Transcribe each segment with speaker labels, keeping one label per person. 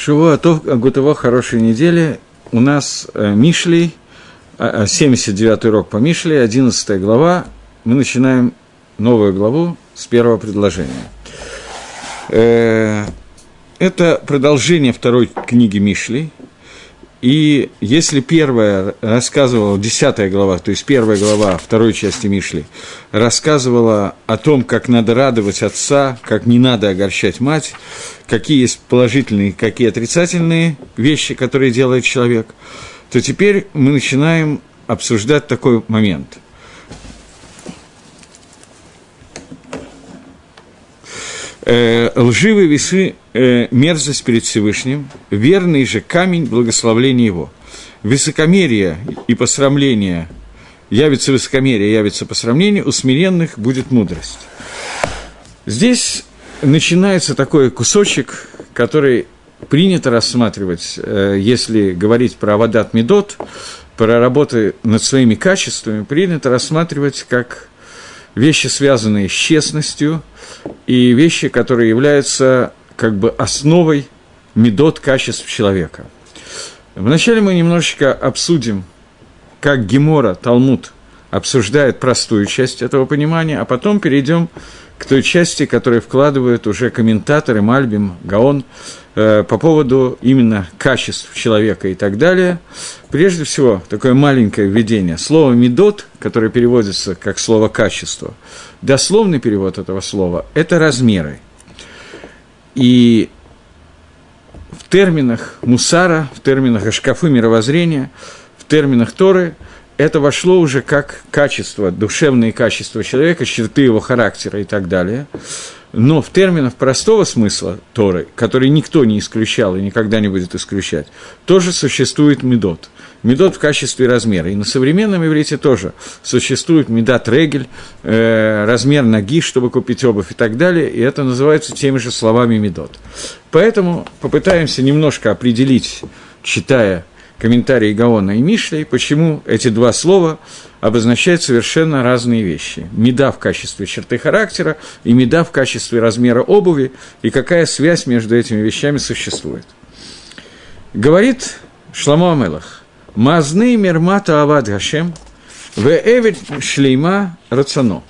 Speaker 1: Шивуатов Гутово хорошей недели. У нас э, Мишли, 79-й урок по Мишли, 11 глава. Мы начинаем новую главу с первого предложения. Э, это продолжение второй книги Мишли. И если первая рассказывала, десятая глава, то есть первая глава второй части Мишли, рассказывала о том, как надо радовать отца, как не надо огорчать мать, какие есть положительные, какие отрицательные вещи, которые делает человек, то теперь мы начинаем обсуждать такой момент – э, лживые весы э, – мерзость перед Всевышним, верный же камень – благословления его. Высокомерие и посрамление явится высокомерие, явится посрамление, у смиренных будет мудрость. Здесь начинается такой кусочек, который принято рассматривать, э, если говорить про Авадат Медот, про работы над своими качествами, принято рассматривать как вещи, связанные с честностью, и вещи, которые являются как бы основой медот качеств человека. Вначале мы немножечко обсудим, как Гемора, Талмуд обсуждает простую часть этого понимания, а потом перейдем к той части, которую вкладывают уже комментаторы Мальбим, Гаон, э, по поводу именно качеств человека и так далее. Прежде всего, такое маленькое введение. Слово «медот», которое переводится как слово «качество», дословный перевод этого слова – это размеры. И в терминах мусара, в терминах шкафы мировоззрения, в терминах Торы – это вошло уже как качество, душевные качества человека, черты его характера и так далее. Но в терминах простого смысла Торы, который никто не исключал и никогда не будет исключать, тоже существует медот. Медот в качестве размера. И на современном иврите тоже существует медат регель, э, размер ноги, чтобы купить обувь и так далее. И это называется теми же словами медот. Поэтому попытаемся немножко определить, читая комментарии Гаона и Мишлей, почему эти два слова обозначают совершенно разные вещи. Меда в качестве черты характера и меда в качестве размера обуви, и какая связь между этими вещами существует. Говорит Шламо Амелах, «Мазны мирмата авад Гашем, в эвид шлейма рацано».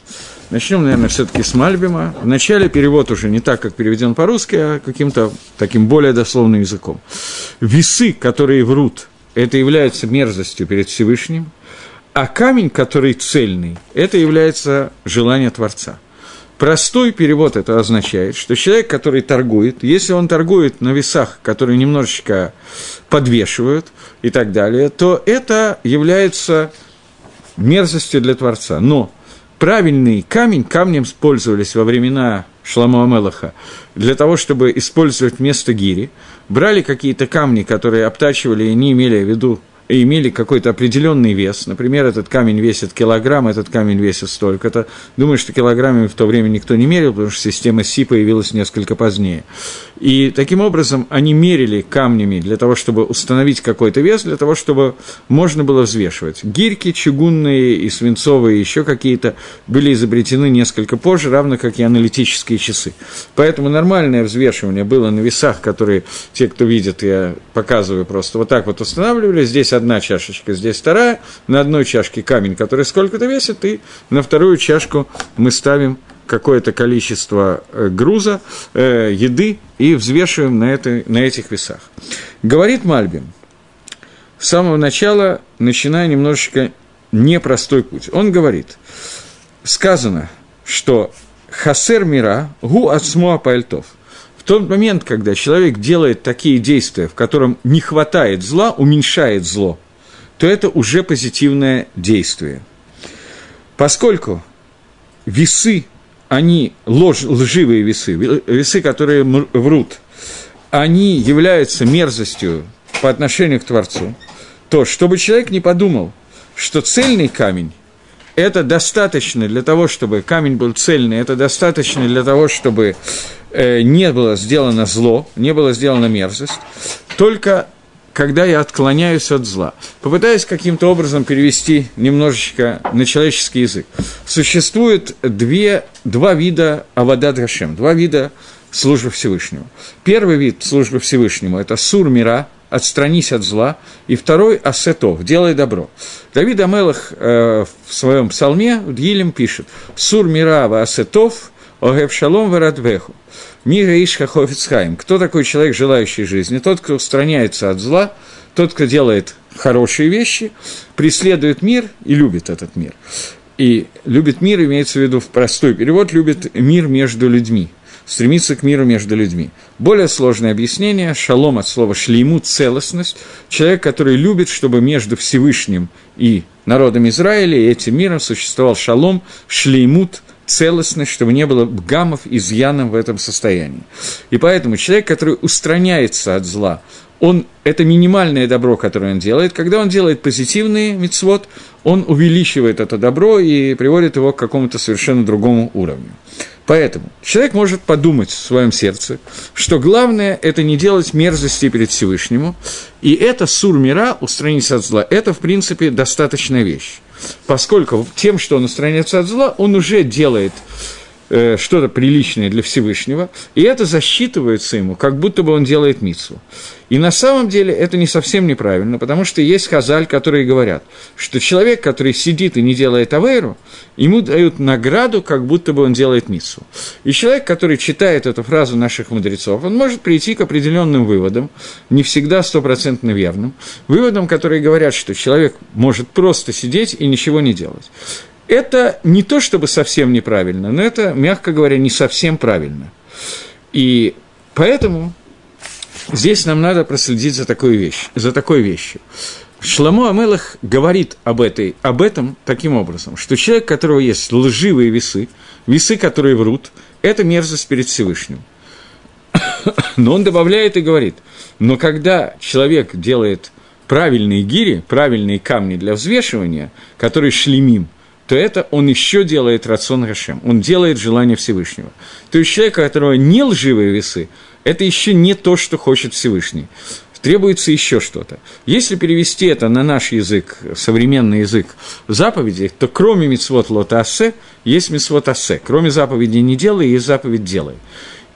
Speaker 1: Начнем, наверное, все-таки с Мальбима. Вначале перевод уже не так, как переведен по-русски, а каким-то таким более дословным языком. Весы, которые врут, это является мерзостью перед Всевышним, а камень, который цельный, это является желание Творца. Простой перевод это означает, что человек, который торгует, если он торгует на весах, которые немножечко подвешивают и так далее, то это является мерзостью для Творца. Но правильный камень, камнем использовались во времена Шламу Амелаха, для того, чтобы использовать вместо гири, брали какие-то камни, которые обтачивали и не имели в виду имели какой-то определенный вес. Например, этот камень весит килограмм, этот камень весит столько-то. Думаю, что килограммами в то время никто не мерил, потому что система СИ появилась несколько позднее. И таким образом они мерили камнями для того, чтобы установить какой-то вес, для того, чтобы можно было взвешивать. Гирьки чугунные и свинцовые, еще какие-то, были изобретены несколько позже, равно как и аналитические часы. Поэтому нормальное взвешивание было на весах, которые те, кто видит, я показываю просто вот так вот устанавливали. Здесь одна чашечка, здесь вторая, на одной чашке камень, который сколько-то весит, и на вторую чашку мы ставим какое-то количество э, груза, э, еды и взвешиваем на, этой, на этих весах. Говорит Мальбин, с самого начала, начиная немножечко непростой путь. Он говорит, сказано, что хасер мира гу ацмуа пальтов – в тот момент, когда человек делает такие действия, в котором не хватает зла, уменьшает зло, то это уже позитивное действие. Поскольку весы, они ложь, лживые весы, весы, которые врут, они являются мерзостью по отношению к Творцу, то чтобы человек не подумал, что цельный камень это достаточно для того, чтобы камень был цельный, это достаточно для того, чтобы э, не было сделано зло, не было сделана мерзость, только когда я отклоняюсь от зла. Попытаюсь каким-то образом перевести немножечко на человеческий язык. Существует две, два вида авадат Гашем, два вида служба Всевышнему. Первый вид службы Всевышнему – это сур мира, отстранись от зла, и второй – асетов, делай добро. Давид Амелах э, в своем псалме, в Дгилем пишет «Сур мира ва асетов, огеб шалом варадвеху». Мира Ишха Хофицхайм. Кто такой человек, желающий жизни? Тот, кто устраняется от зла, тот, кто делает хорошие вещи, преследует мир и любит этот мир. И любит мир имеется в виду в простой перевод, любит мир между людьми, стремится к миру между людьми. Более сложное объяснение – шалом от слова шлейму – целостность. Человек, который любит, чтобы между Всевышним и народом Израиля и этим миром существовал шалом, шлеймут – целостность, чтобы не было гамов, изъянов в этом состоянии. И поэтому человек, который устраняется от зла, он, это минимальное добро, которое он делает. Когда он делает позитивный мицвод, он увеличивает это добро и приводит его к какому-то совершенно другому уровню. Поэтому человек может подумать в своем сердце, что главное – это не делать мерзости перед Всевышнему, и это сур мира, устранить от зла, это, в принципе, достаточная вещь. Поскольку тем, что он устраняется от зла, он уже делает э, что-то приличное для Всевышнего, и это засчитывается ему, как будто бы он делает мицу. И на самом деле это не совсем неправильно, потому что есть хазаль, которые говорят, что человек, который сидит и не делает авейру, ему дают награду, как будто бы он делает мицу. И человек, который читает эту фразу наших мудрецов, он может прийти к определенным выводам, не всегда стопроцентно верным, выводам, которые говорят, что человек может просто сидеть и ничего не делать. Это не то чтобы совсем неправильно, но это, мягко говоря, не совсем правильно. И поэтому здесь нам надо проследить за такой, вещь, за такой вещью. Шламу Амелах говорит об, этой, об этом таким образом, что человек, у которого есть лживые весы, весы, которые врут, это мерзость перед Всевышним. Но он добавляет и говорит, но когда человек делает правильные гири, правильные камни для взвешивания, которые шлемим – то это он еще делает рацион Гашем, он делает желание Всевышнего. То есть человек, у которого не лживые весы, это еще не то, что хочет Всевышний. Требуется еще что-то. Если перевести это на наш язык, современный язык заповедей, то кроме мицвод лота есть мицвод асе. Кроме заповеди не делай, есть заповедь делай.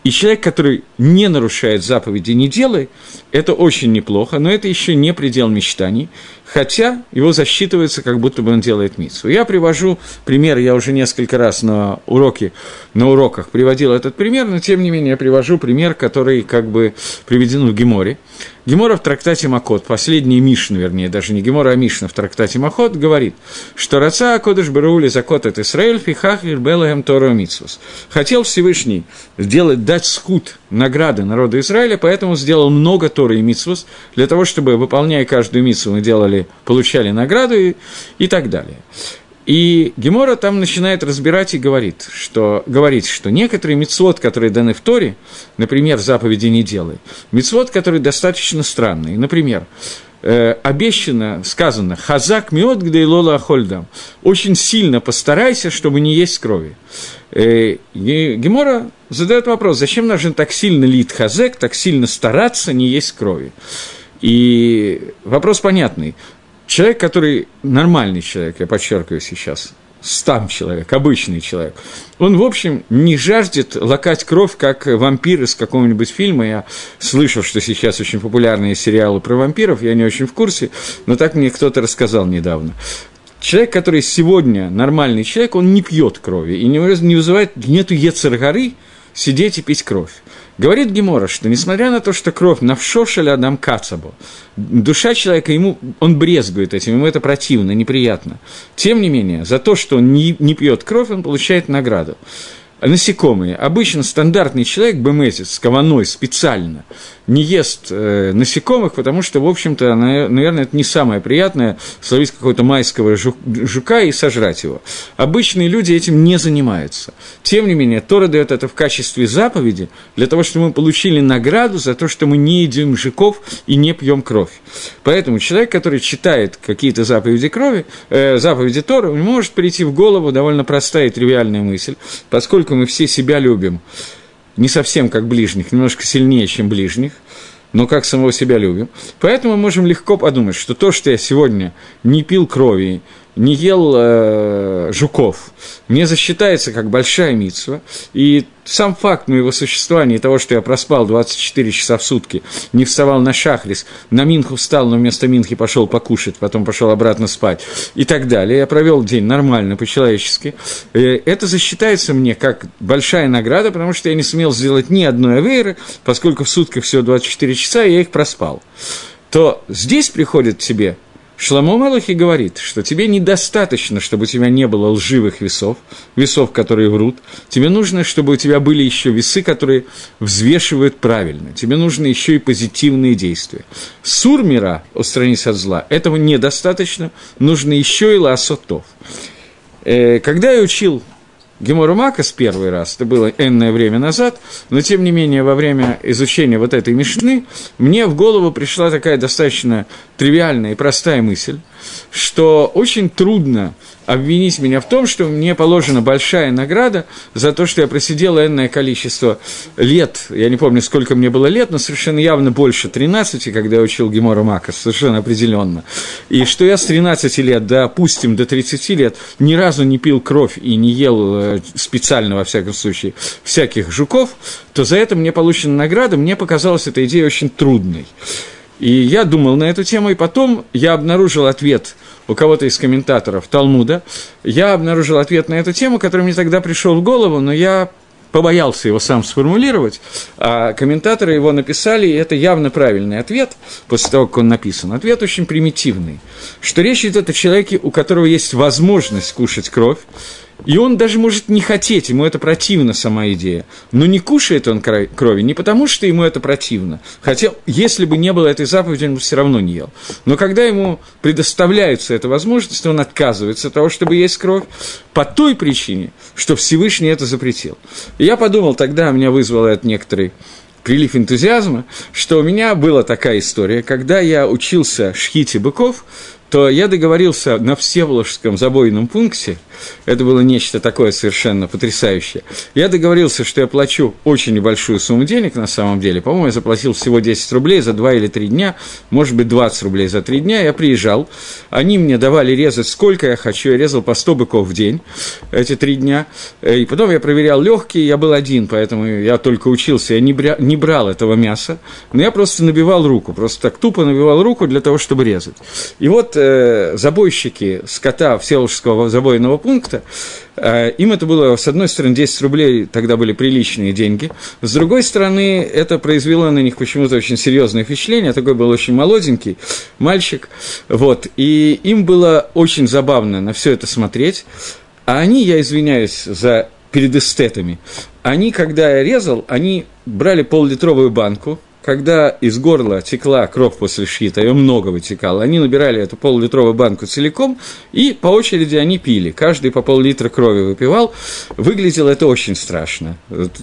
Speaker 1: И человек, который не нарушает заповеди «не делай», это очень неплохо, но это еще не предел мечтаний, хотя его засчитывается, как будто бы он делает мицу. Я привожу пример, я уже несколько раз на, уроке, на уроках приводил этот пример, но тем не менее я привожу пример, который как бы приведен в Геморе. Гемора в трактате Макот, последний Мишн, вернее, даже не Гемора, а Мишна в трактате Макот, говорит, что Раца Акодыш Бараули Закот от Исраэль фихах Ирбелаем Тору Митсус. Хотел Всевышний сделать, дать скут награды народу Израиля, поэтому сделал много Торы и Митсус, для того, чтобы, выполняя каждую Митсу, мы делали, получали награду и, и так далее. И Гемора там начинает разбирать и говорит, что, говорит, что некоторые мицвод, которые даны в Торе, например, заповеди не делай, мицвод, которые достаточно странные, например, э, обещано, сказано, «Хазак миот где лола ахольдам» – «Очень сильно постарайся, чтобы не есть крови». Э, Гемора задает вопрос, зачем нужно так сильно лить хазек, так сильно стараться не есть крови? И вопрос понятный. Человек, который нормальный человек, я подчеркиваю сейчас, стам человек, обычный человек, он, в общем, не жаждет лакать кровь, как вампир из какого-нибудь фильма. Я слышал, что сейчас очень популярные сериалы про вампиров, я не очень в курсе, но так мне кто-то рассказал недавно. Человек, который сегодня нормальный человек, он не пьет крови и не вызывает, нету ецергары сидеть и пить кровь. Говорит Гемора, что несмотря на то, что кровь навшошеля Адам Кацабу, душа человека, ему, он брезгует этим, ему это противно, неприятно. Тем не менее, за то, что он не, не пьет кровь, он получает награду насекомые. Обычно стандартный человек, бемесец, с кованой специально, не ест э, насекомых, потому что, в общем-то, наверное, это не самое приятное словить какого-то майского жука и сожрать его. Обычные люди этим не занимаются. Тем не менее, Тора дает это в качестве заповеди, для того, чтобы мы получили награду за то, что мы не едим жуков и не пьем кровь. Поэтому человек, который читает какие-то заповеди крови, э, заповеди Торы, может прийти в голову довольно простая и тривиальная мысль, поскольку мы все себя любим, не совсем как ближних, немножко сильнее, чем ближних, но как самого себя любим. Поэтому мы можем легко подумать, что то, что я сегодня не пил крови, не ел э, жуков, мне засчитается как большая митсва, и сам факт моего существования, того, что я проспал 24 часа в сутки, не вставал на шахрис, на Минху встал, но вместо Минхи пошел покушать, потом пошел обратно спать и так далее. Я провел день нормально, по-человечески. Э, это засчитается мне как большая награда, потому что я не сумел сделать ни одной авейры, поскольку в сутках всего 24 часа, и я их проспал. То здесь приходит к тебе Шламо Малахи говорит, что тебе недостаточно, чтобы у тебя не было лживых весов, весов, которые врут. Тебе нужно, чтобы у тебя были еще весы, которые взвешивают правильно. Тебе нужны еще и позитивные действия. Сур мира, устранись от зла, этого недостаточно, нужно еще и ласотов. Э, когда я учил Гемора Макас первый раз, это было энное время назад, но тем не менее во время изучения вот этой мишны мне в голову пришла такая достаточно тривиальная и простая мысль, что очень трудно обвинить меня в том, что мне положена большая награда за то, что я просидел энное количество лет, я не помню, сколько мне было лет, но совершенно явно больше 13, когда я учил Гемора Макас, совершенно определенно, и что я с 13 лет, допустим, до 30 лет ни разу не пил кровь и не ел э, специально, во всяком случае, всяких жуков, то за это мне получена награда, мне показалась эта идея очень трудной. И я думал на эту тему, и потом я обнаружил ответ у кого-то из комментаторов Талмуда. Я обнаружил ответ на эту тему, который мне тогда пришел в голову, но я побоялся его сам сформулировать, а комментаторы его написали, и это явно правильный ответ, после того, как он написан. Ответ очень примитивный, что речь идет о человеке, у которого есть возможность кушать кровь, и он даже может не хотеть, ему это противно, сама идея. Но не кушает он крови не потому, что ему это противно. Хотя, если бы не было этой заповеди, он бы все равно не ел. Но когда ему предоставляется эта возможность, он отказывается от того, чтобы есть кровь, по той причине, что Всевышний это запретил. И я подумал, тогда меня вызвало это некоторый прилив энтузиазма, что у меня была такая история, когда я учился шхите быков, то я договорился на Всеволожском забойном пункте, это было нечто такое совершенно потрясающее, я договорился, что я плачу очень небольшую сумму денег на самом деле, по-моему, я заплатил всего 10 рублей за 2 или 3 дня, может быть, 20 рублей за 3 дня, я приезжал, они мне давали резать сколько я хочу, я резал по 100 быков в день эти 3 дня, и потом я проверял легкие, я был один, поэтому я только учился, я не, бря, не брал этого мяса, но я просто набивал руку, просто так тупо набивал руку для того, чтобы резать. И вот э, забойщики скота Всеволожского забойного пункта, э, им это было, с одной стороны, 10 рублей, тогда были приличные деньги, с другой стороны, это произвело на них почему-то очень серьезное впечатление, такой был очень молоденький мальчик, вот, и им было очень забавно на все это смотреть, а они, я извиняюсь за перед эстетами, они, когда я резал, они брали пол-литровую банку, когда из горла текла кровь после шхита, ее много вытекало, они набирали эту пол-литровую банку целиком, и по очереди они пили. Каждый по пол-литра крови выпивал. Выглядело это очень страшно.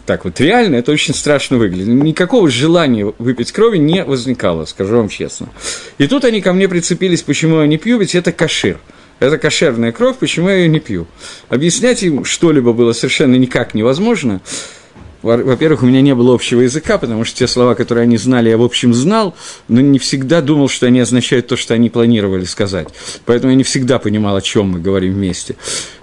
Speaker 1: Так вот, реально это очень страшно выглядит. Никакого желания выпить крови не возникало, скажу вам честно. И тут они ко мне прицепились, почему я не пью, ведь это кашир. Это кошерная кровь, почему я ее не пью? Объяснять им что-либо было совершенно никак невозможно во-первых, у меня не было общего языка, потому что те слова, которые они знали, я, в общем, знал, но не всегда думал, что они означают то, что они планировали сказать. Поэтому я не всегда понимал, о чем мы говорим вместе.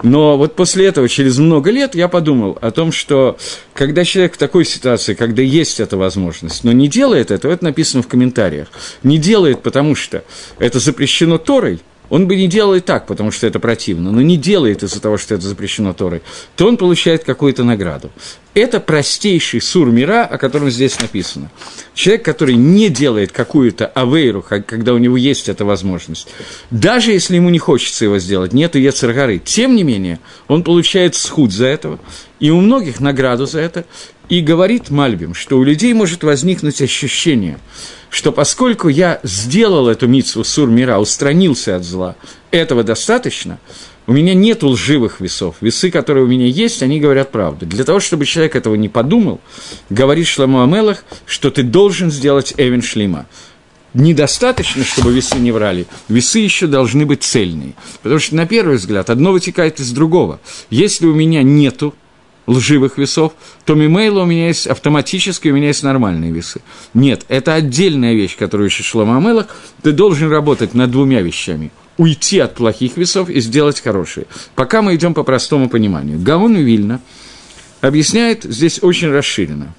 Speaker 1: Но вот после этого, через много лет, я подумал о том, что когда человек в такой ситуации, когда есть эта возможность, но не делает этого, это написано в комментариях, не делает, потому что это запрещено Торой, он бы не делал и так, потому что это противно, но не делает из-за того, что это запрещено Торой, то он получает какую-то награду. Это простейший сур мира, о котором здесь написано. Человек, который не делает какую-то авейру, когда у него есть эта возможность, даже если ему не хочется его сделать, нету Ецаргары, тем не менее, он получает схуд за этого, и у многих награду за это, и говорит Мальбим, что у людей может возникнуть ощущение, что поскольку я сделал эту митсву сур мира, устранился от зла, этого достаточно, у меня нет лживых весов. Весы, которые у меня есть, они говорят правду. Для того, чтобы человек этого не подумал, говорит Шламу Амелах, что ты должен сделать Эвен Шлима. Недостаточно, чтобы весы не врали. Весы еще должны быть цельные. Потому что, на первый взгляд, одно вытекает из другого. Если у меня нету лживых весов, то мимейла у меня есть автоматически, у меня есть нормальные весы. Нет, это отдельная вещь, которую ищет Шлома Амелах. Ты должен работать над двумя вещами. уйти от плохих весов и сделать хорошие. Пока мы идем по простому пониманию. Гаон Вильна объясняет здесь очень расширенно.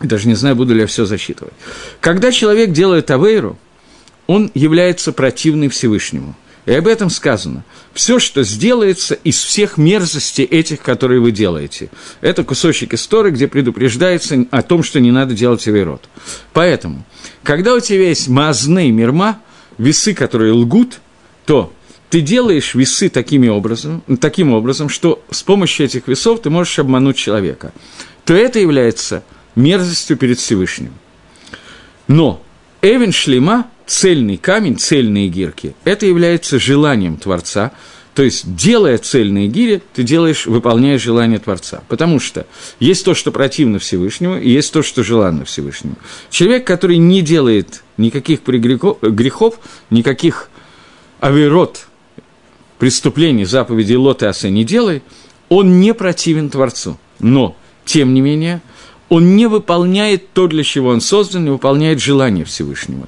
Speaker 1: Даже не знаю, буду ли я все засчитывать. Когда человек делает авейру, он является противным Всевышнему. И об этом сказано. Все, что сделается из всех мерзостей этих, которые вы делаете. Это кусочек истории, где предупреждается о том, что не надо делать авейрот. Поэтому, когда у тебя есть маазны мирма, весы, которые лгут, то ты делаешь весы такими образом, таким образом, что с помощью этих весов ты можешь обмануть человека, то это является мерзостью перед Всевышним. Но Эвен Шлема, цельный камень, цельные гирки, это является желанием Творца, то есть, делая цельные гири, ты делаешь, выполняешь желание Творца. Потому что есть то, что противно Всевышнему, и есть то, что желанно Всевышнему. Человек, который не делает никаких грехов, никаких авирот, преступлений, заповедей Лоты Асе не делай, он не противен Творцу. Но, тем не менее, он не выполняет то, для чего он создан, не выполняет желание Всевышнего.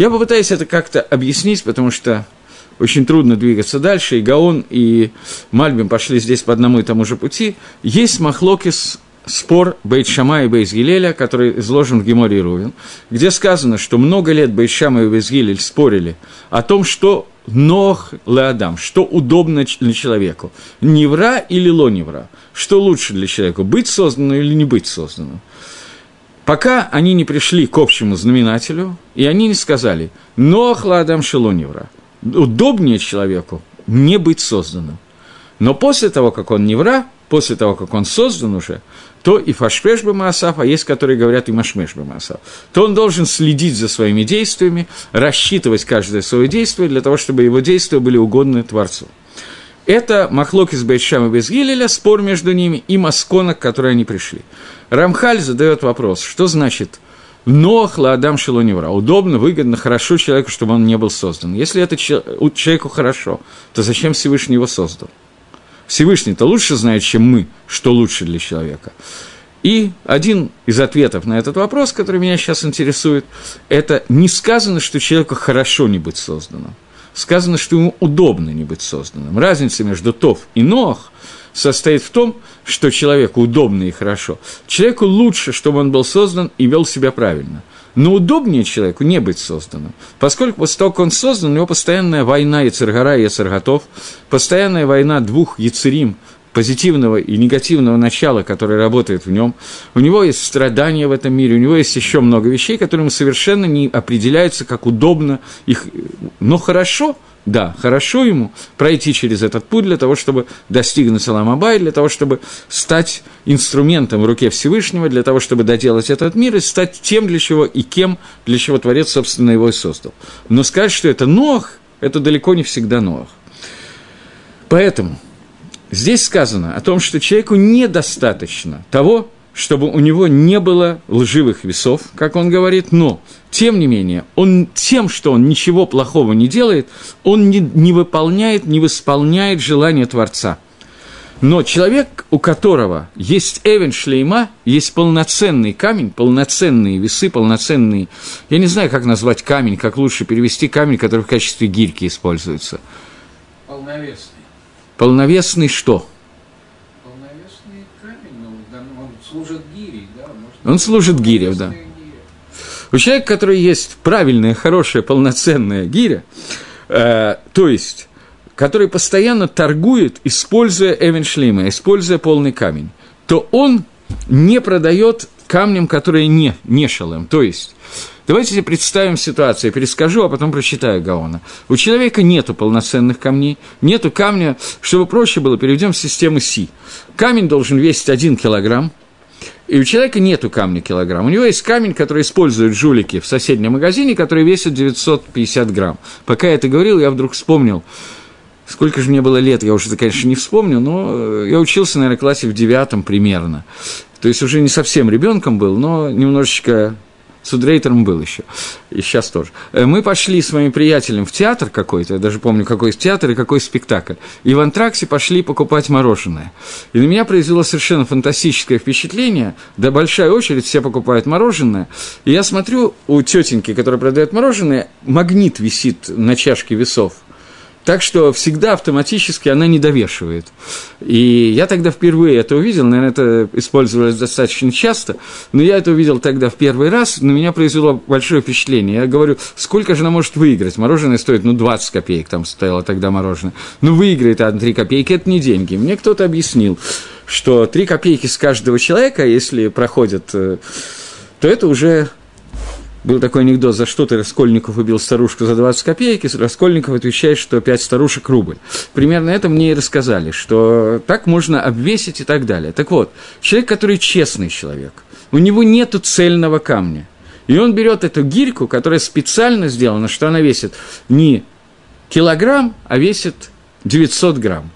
Speaker 1: Я попытаюсь это как-то объяснить, потому что очень трудно двигаться дальше, и Гаон, и Мальбим пошли здесь по одному и тому же пути. Есть махлокис спор Бейт Шама и Бейт Гилеля, который изложен в Геморе и где сказано, что много лет Бейт Шама и Бейт Гилель спорили о том, что Нох Леадам, что удобно для человеку, невра или лоневра, что лучше для человека, быть созданным или не быть созданным. Пока они не пришли к общему знаменателю, и они не сказали «Нох Леадам Шелоневра», удобнее человеку не быть созданным. Но после того, как он невра, после того, как он создан уже, то и фашпеш Маасав, а есть, которые говорят и машмеш Маасав, то он должен следить за своими действиями, рассчитывать каждое свое действие для того, чтобы его действия были угодны Творцу. Это Махлок из Бейшам и Безгилеля, спор между ними, и Маскона, к которой они пришли. Рамхаль задает вопрос, что значит Ноах Ладам Шилоневра. Удобно, выгодно, хорошо человеку, чтобы он не был создан. Если это человеку хорошо, то зачем Всевышний его создал? Всевышний-то лучше знает, чем мы, что лучше для человека. И один из ответов на этот вопрос, который меня сейчас интересует, это не сказано, что человеку хорошо не быть созданным. Сказано, что ему удобно не быть созданным. Разница между Тов и Ноах состоит в том, что человеку удобно и хорошо. Человеку лучше, чтобы он был создан и вел себя правильно. Но удобнее человеку не быть созданным, поскольку после того, как он создан, у него постоянная война Яцергара и Яцерготов, постоянная война двух Яцерим, позитивного и негативного начала, которое работает в нем. У него есть страдания в этом мире, у него есть еще много вещей, которые ему совершенно не определяются, как удобно их, но хорошо – да, хорошо ему пройти через этот путь для того, чтобы достигнуть Саламабай, для того, чтобы стать инструментом в руке Всевышнего, для того, чтобы доделать этот мир и стать тем, для чего и кем, для чего Творец, собственно, его и создал. Но сказать, что это Ноах, это далеко не всегда Ноах. Поэтому здесь сказано о том, что человеку недостаточно того, чтобы у него не было лживых весов, как он говорит, но, тем не менее, он тем, что он ничего плохого не делает, он не, не выполняет, не восполняет желание Творца. Но человек, у которого есть Эвен Шлейма, есть полноценный камень, полноценные весы, полноценный, я не знаю, как назвать камень, как лучше перевести камень, который в качестве гирьки используется.
Speaker 2: Полновесный.
Speaker 1: Полновесный что? Он служит гире, да. У человека, который есть правильная, хорошая, полноценная гиря, э, то есть, который постоянно торгует, используя эвеншлима, используя полный камень, то он не продает камнем, которые не, не шалем. То есть, давайте себе представим ситуацию, я перескажу, а потом прочитаю Гаона. У человека нету полноценных камней, нету камня, чтобы проще было, переведем в систему Си. Камень должен весить 1 килограмм, и у человека нету камня килограмм. У него есть камень, который используют жулики в соседнем магазине, который весит 950 грамм. Пока я это говорил, я вдруг вспомнил, сколько же мне было лет, я уже это, конечно, не вспомню, но я учился, наверное, в классе в девятом примерно. То есть уже не совсем ребенком был, но немножечко Судрейтером был еще, и сейчас тоже. Э, мы пошли с моим приятелем в театр какой-то, я даже помню, какой театр и какой спектакль, и в антраксе пошли покупать мороженое. И на меня произвело совершенно фантастическое впечатление, да большая очередь, все покупают мороженое, и я смотрю, у тетеньки, которая продает мороженое, магнит висит на чашке весов, Так что всегда автоматически она не довешивает. И я тогда впервые это увидел, наверное, это использовалось достаточно часто, но я это увидел тогда в первый раз, на меня произвело большое впечатление. Я говорю, сколько же она может выиграть? Мороженое стоит, ну, 20 копеек, там стояло тогда мороженое. Ну, выиграет одна 3 копейки, это не деньги. Мне кто-то объяснил, что 3 копейки с каждого человека, если проходят, э, то это уже был такой анекдот, за что ты Раскольников убил старушку за 20 копеек, и Раскольников отвечает, что 5 старушек рубль. Примерно это мне и рассказали, что так можно обвесить и так далее. Так вот, человек, который честный человек, у него нету цельного камня. И он берет эту гирьку, которая специально сделана, что она весит не килограмм, а весит 900 грамм.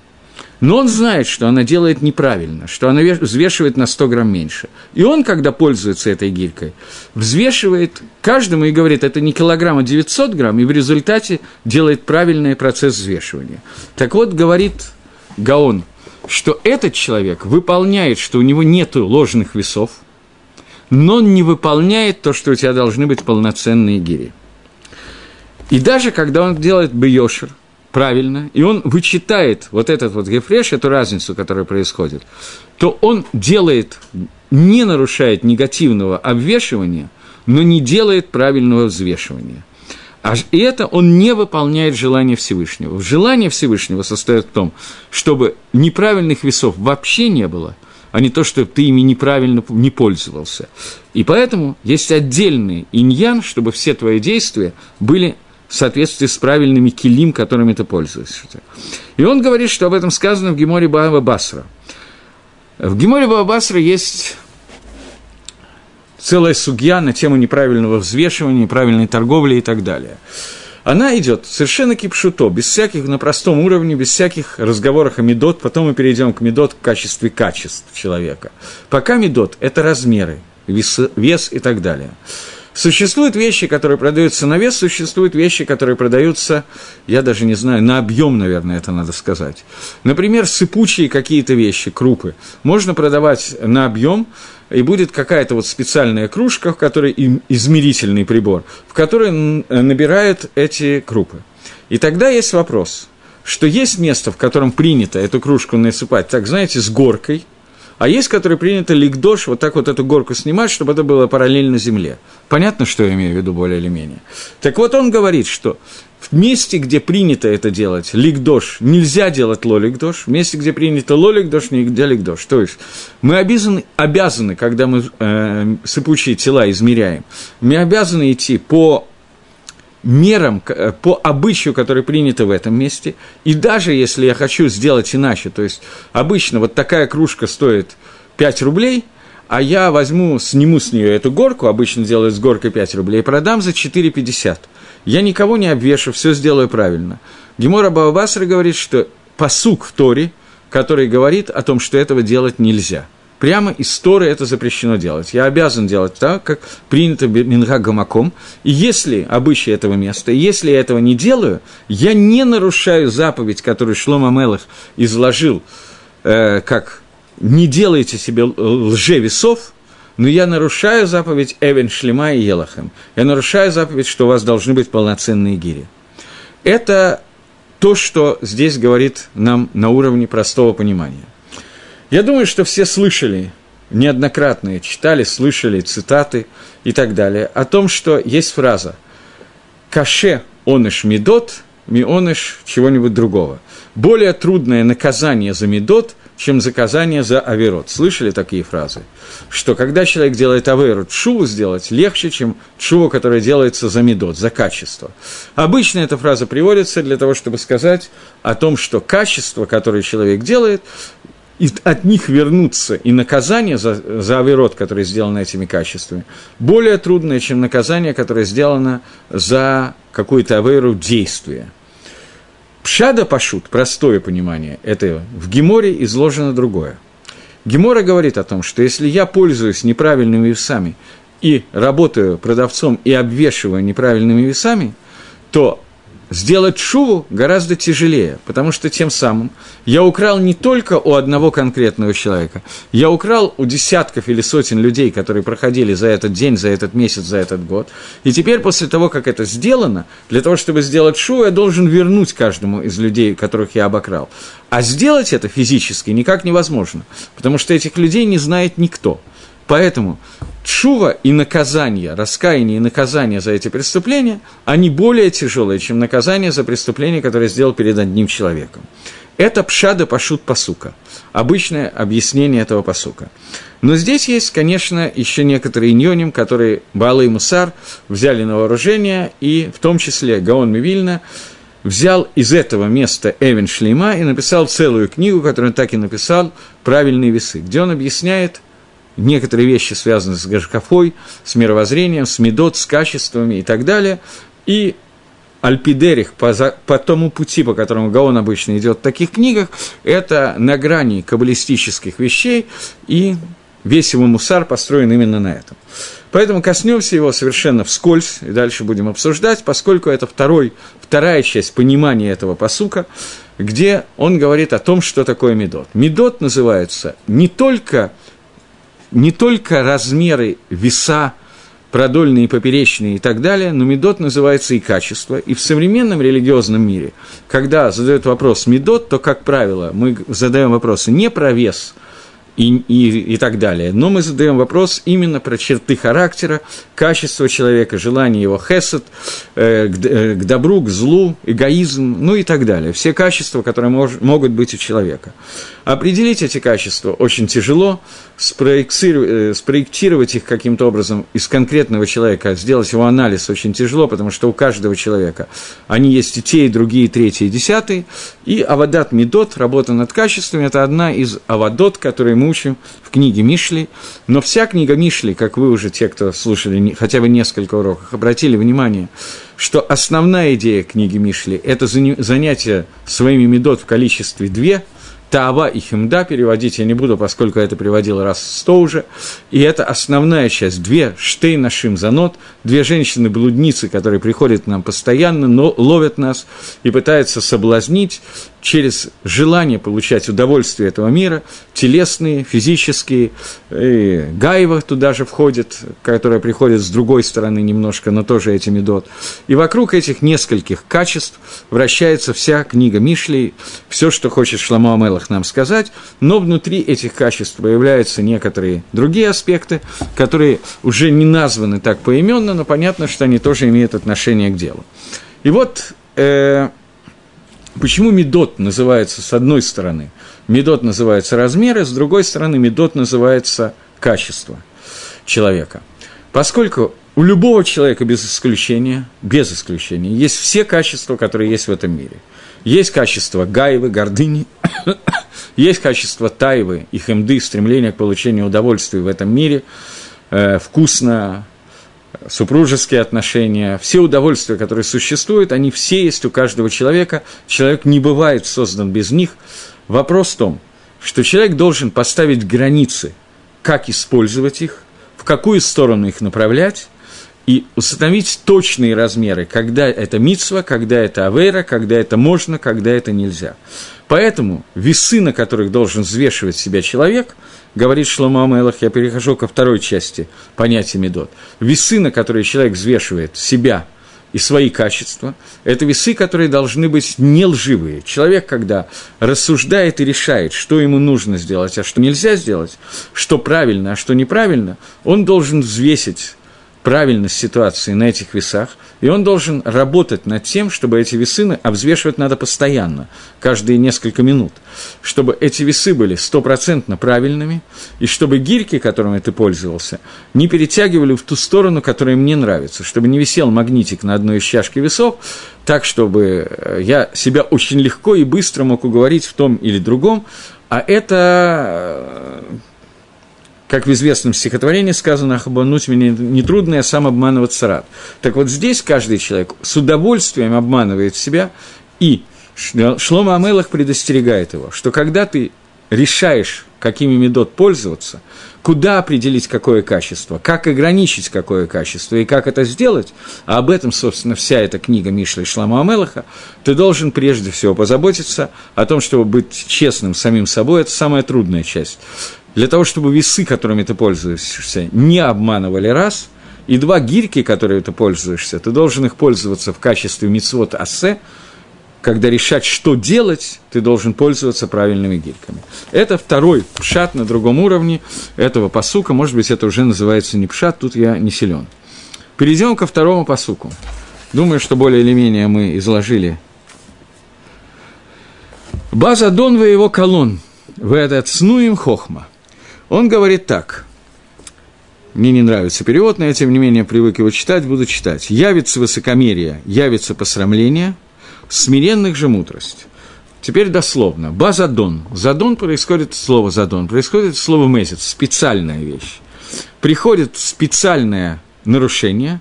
Speaker 1: Но он знает, что она делает неправильно, что она взвешивает на 100 грамм меньше. И он, когда пользуется этой гирькой, взвешивает каждому и говорит, это не килограмм, а 900 грамм, и в результате делает правильный процесс взвешивания. Так вот, говорит Гаон, что этот человек выполняет, что у него нет ложных весов, но он не выполняет то, что у тебя должны быть полноценные гири. И даже когда он делает бьешер – правильно, и он вычитает вот этот вот рефреш, эту разницу, которая происходит, то он делает, не нарушает негативного обвешивания, но не делает правильного взвешивания. А и это он не выполняет желание Всевышнего. Желание Всевышнего состоит в том, чтобы неправильных весов вообще не было, а не то, что ты ими неправильно не пользовался. И поэтому есть отдельный иньян, чтобы все твои действия были в соответствии с правильными килим, которыми ты пользуешься. И он говорит, что об этом сказано в Геморе Баава Басра. В Геморе Баава Басра есть целая судья на тему неправильного взвешивания, неправильной торговли и так далее. Она идет совершенно кипшуто, без всяких, на простом уровне, без всяких разговоров о медот, потом мы перейдем к медот в качестве качеств человека. Пока медот – это размеры, вес, вес и так далее. Существуют вещи, которые продаются на вес, существуют вещи, которые продаются, я даже не знаю, на объем, наверное, это надо сказать. Например, сыпучие какие-то вещи, крупы, можно продавать на объем, и будет какая-то вот специальная кружка, в которой измерительный прибор, в которой набирают эти крупы. И тогда есть вопрос, что есть место, в котором принято эту кружку насыпать, так, знаете, с горкой – а есть, которые принято ликдош, вот так вот эту горку снимать, чтобы это было параллельно земле. Понятно, что я имею в виду более или менее. Так вот он говорит, что в месте, где принято это делать, ликдош, нельзя делать лоликдош, в месте, где принято лоликдош, нельзя ликдош. То есть мы обязаны, обязаны когда мы э, сыпучие тела измеряем, мы обязаны идти по мерам, э, по обычаю, который принято в этом месте. И даже если я хочу сделать иначе, то есть обычно вот такая кружка стоит 5 рублей, а я возьму, сниму с нее эту горку, обычно делаю с горкой 5 рублей, и продам за 4,50. Я никого не обвешу, все сделаю правильно. Гемора Баабасра говорит, что посук в Торе, который говорит о том, что этого делать нельзя – Прямо из Торы это запрещено делать. Я обязан делать так, как принято Минга Гамаком. И если обычай этого места, если я этого не делаю, я не нарушаю заповедь, которую Шлома Мелах изложил, э, как «не делайте себе лжевесов», но я нарушаю заповедь Эвен Шлема и Елахем. Я нарушаю заповедь, что у вас должны быть полноценные гири. Это то, что здесь говорит нам на уровне простого понимания. Я думаю, что все слышали неоднократно, читали, слышали цитаты и так далее о том, что есть фраза «Каше оныш медот, мионыш чего-нибудь другого». Более трудное наказание за медот, чем заказание за аверот. Слышали такие фразы? Что когда человек делает аверот, шуву сделать легче, чем шуву, которая делается за медот, за качество. Обычно эта фраза приводится для того, чтобы сказать о том, что качество, которое человек делает, и от них вернуться и наказание за, за авирот, который сделано этими качествами, более трудное, чем наказание, которое сделано за какую-то аверу действия. Пшада пашут, простое понимание этого, в Геморе изложено другое. Гемора говорит о том, что если я пользуюсь неправильными весами и работаю продавцом и обвешиваю неправильными весами, то сделать шуву гораздо тяжелее, потому что тем самым я украл не только у одного конкретного человека, я украл у десятков или сотен людей, которые проходили за этот день, за этот месяц, за этот год. И теперь, после того, как это сделано, для того, чтобы сделать шуву, я должен вернуть каждому из людей, которых я обокрал. А сделать это физически никак невозможно, потому что этих людей не знает никто. Поэтому Чува и наказание, раскаяние и наказание за эти преступления, они более тяжелые, чем наказание за преступление, которое сделал перед одним человеком. Это пшада пашут пасука, обычное объяснение этого пасука. Но здесь есть, конечно, еще некоторые иньоним, которые Балы и Мусар взяли на вооружение, и в том числе Гаон Мивильна взял из этого места Эвен Шлейма и написал целую книгу, которую он так и написал «Правильные весы», где он объясняет некоторые вещи связаны с Гашкафой, с мировоззрением, с медот, с качествами и так далее. И Альпидерих по, по тому пути, по которому Гаон обычно идет в таких книгах, это на грани каббалистических вещей, и весь его мусар построен именно на этом. Поэтому коснемся его совершенно вскользь, и дальше будем обсуждать, поскольку это второй, вторая часть понимания этого посука, где он говорит о том, что такое медот. Медот называется не только не только размеры веса, продольные, поперечные и так далее, но медот называется и качество. И в современном религиозном мире, когда задают вопрос медот, то, как правило, мы задаем вопросы не про вес – и, и, и так далее. Но мы задаем вопрос именно про черты характера, качество человека, желание его хесед, э, к, э, к добру, к злу, эгоизм, ну и так далее. Все качества, которые мож, могут быть у человека. Определить эти качества очень тяжело, спроектировать, э, спроектировать их каким-то образом из конкретного человека, сделать его анализ очень тяжело, потому что у каждого человека они есть и те, и другие, и третьи, и десятые. И Авадат Медот, работа над качествами, это одна из Авадот, которые мы учим в книге Мишли. Но вся книга Мишли, как вы уже, те, кто слушали хотя бы несколько уроков, обратили внимание, что основная идея книги Мишли – это занятие своими Медот в количестве две – Таава и Химда переводить я не буду, поскольку это переводил раз сто уже. И это основная часть. Две штей нашим занот, две женщины-блудницы, которые приходят к нам постоянно, но ловят нас и пытаются соблазнить через желание получать удовольствие этого мира, телесные, физические, и Гаева туда же входит, которая приходит с другой стороны немножко, но тоже эти медот. И вокруг этих нескольких качеств вращается вся книга Мишлей, все, что хочет Шламу Амелах нам сказать, но внутри этих качеств появляются некоторые другие аспекты, которые уже не названы так поименно, но понятно, что они тоже имеют отношение к делу. И вот э, Почему медот называется с одной стороны? Медот называется размеры, с другой стороны медот называется качество человека. Поскольку у любого человека без исключения, без исключения, есть все качества, которые есть в этом мире. Есть качество гаевы, гордыни, есть качество тайвы и хемды, стремление к получению удовольствия в этом мире, э, вкусно, супружеские отношения, все удовольствия, которые существуют, они все есть у каждого человека. Человек не бывает создан без них. Вопрос в том, что человек должен поставить границы, как использовать их, в какую сторону их направлять, и установить точные размеры, когда это мицва, когда это авера, когда это можно, когда это нельзя. Поэтому весы, на которых должен взвешивать себя человек – говорит Шлома Амелах, я перехожу ко второй части понятия Медот. Весы, на которые человек взвешивает себя и свои качества, это весы, которые должны быть не лживые. Человек, когда рассуждает и решает, что ему нужно сделать, а что нельзя сделать, что правильно, а что неправильно, он должен взвесить правильность ситуации на этих весах, и он должен работать над тем, чтобы эти весы обвзвешивать надо постоянно, каждые несколько минут, чтобы эти весы были стопроцентно правильными, и чтобы гирьки, которыми ты пользовался, не перетягивали в ту сторону, которая мне нравится, чтобы не висел магнитик на одной из чашки весов, так, чтобы э, я себя очень легко и быстро мог уговорить в том или другом, а это э, как в известном стихотворении сказано, «Обмануть меня нетрудно, я сам обманываться рад». Так вот здесь каждый человек с удовольствием обманывает себя, и Шлома Амелах предостерегает его, что когда ты решаешь, какими медот пользоваться, куда определить какое качество, как ограничить какое качество и как это сделать, а об этом, собственно, вся эта книга Мишля и Шлама Амелаха, ты должен прежде всего позаботиться о том, чтобы быть честным самим собой, это самая трудная часть. Для того, чтобы весы, которыми ты пользуешься, не обманывали раз, и два гирьки, которые ты пользуешься, ты должен их пользоваться в качестве мицвод асе, когда решать, что делать, ты должен пользоваться правильными гирьками. Это второй пшат на другом уровне этого посука. Может быть, это уже называется не пшат, тут я не силен. Перейдем ко второму посуку. Думаю, что более или менее мы изложили. База Дон вы его колон, вы этот снуем хохма. Он говорит так. Мне не нравится перевод, но я, тем не менее, привык его читать, буду читать. «Явится высокомерие, явится посрамление, смиренных же мудрость. Теперь дословно. Базадон. Задон происходит слово задон. Происходит слово месяц. Специальная вещь. Приходит специальное нарушение.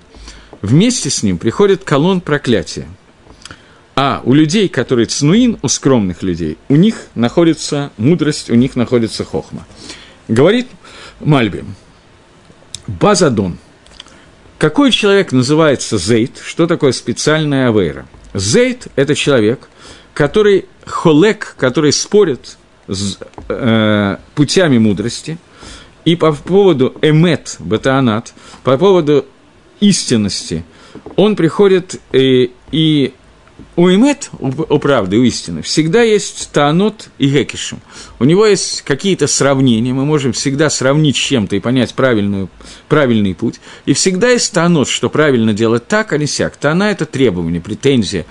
Speaker 1: Вместе с ним приходит колонн проклятия. А у людей, которые цнуин, у скромных людей, у них находится мудрость, у них находится хохма. Говорит Мальбим. Базадон. Какой человек называется зейт? Что такое специальная авейра? Зейт – это человек, который холек, который спорит с э, путями мудрости, и по поводу эмет, батаанат, по поводу истинности, он приходит и, и у Эмет, у, у правды, у истины, всегда есть Таанот и Гекишем. У него есть какие-то сравнения, мы можем всегда сравнить с чем-то и понять правильную, правильный путь. И всегда есть Таанот, что правильно делать так, а не сяк. Таана – это требование, претензия,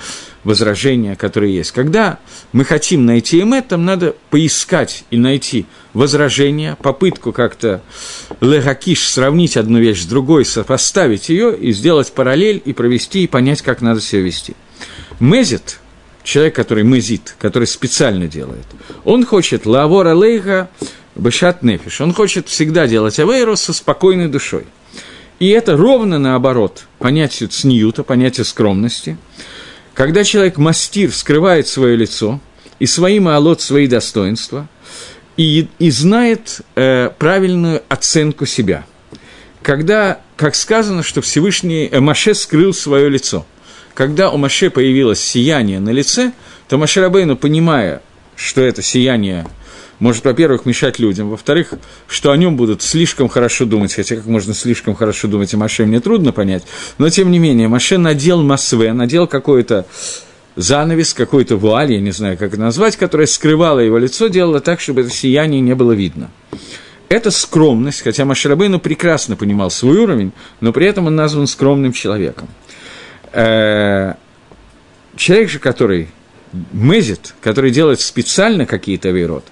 Speaker 1: возражения, которые есть. Когда мы хотим найти Эмет, там надо поискать и найти возражение, попытку как-то легакиш сравнить одну вещь с другой, сопоставить ее и сделать параллель, и провести, и понять, как надо себя вести. Мезит, человек, который мезит, который специально делает, он хочет лавора лейха бешат нефиш, он хочет всегда делать авейру со спокойной душой. И это ровно наоборот понятию цниюта, понятию скромности. Когда человек мастир скрывает свое лицо и своим алот свои достоинства, и, и знает э, правильную оценку себя. Когда, как сказано, что Всевышний э, Маше скрыл свое лицо – когда у Маше появилось сияние на лице, то Маше Рабейну, понимая, что это сияние может, во-первых, мешать людям, во-вторых, что о нем будут слишком хорошо думать, хотя как можно слишком хорошо думать о Маше, мне трудно понять, но тем не менее, Маше надел масве, надел какой-то занавес, какой-то вуаль, я не знаю, как это назвать, которая скрывала его лицо, делала так, чтобы это сияние не было видно. Это скромность, хотя Машарабейну прекрасно понимал свой уровень, но при этом он назван скромным человеком человек же, который мезит, который делает специально какие-то вейрот,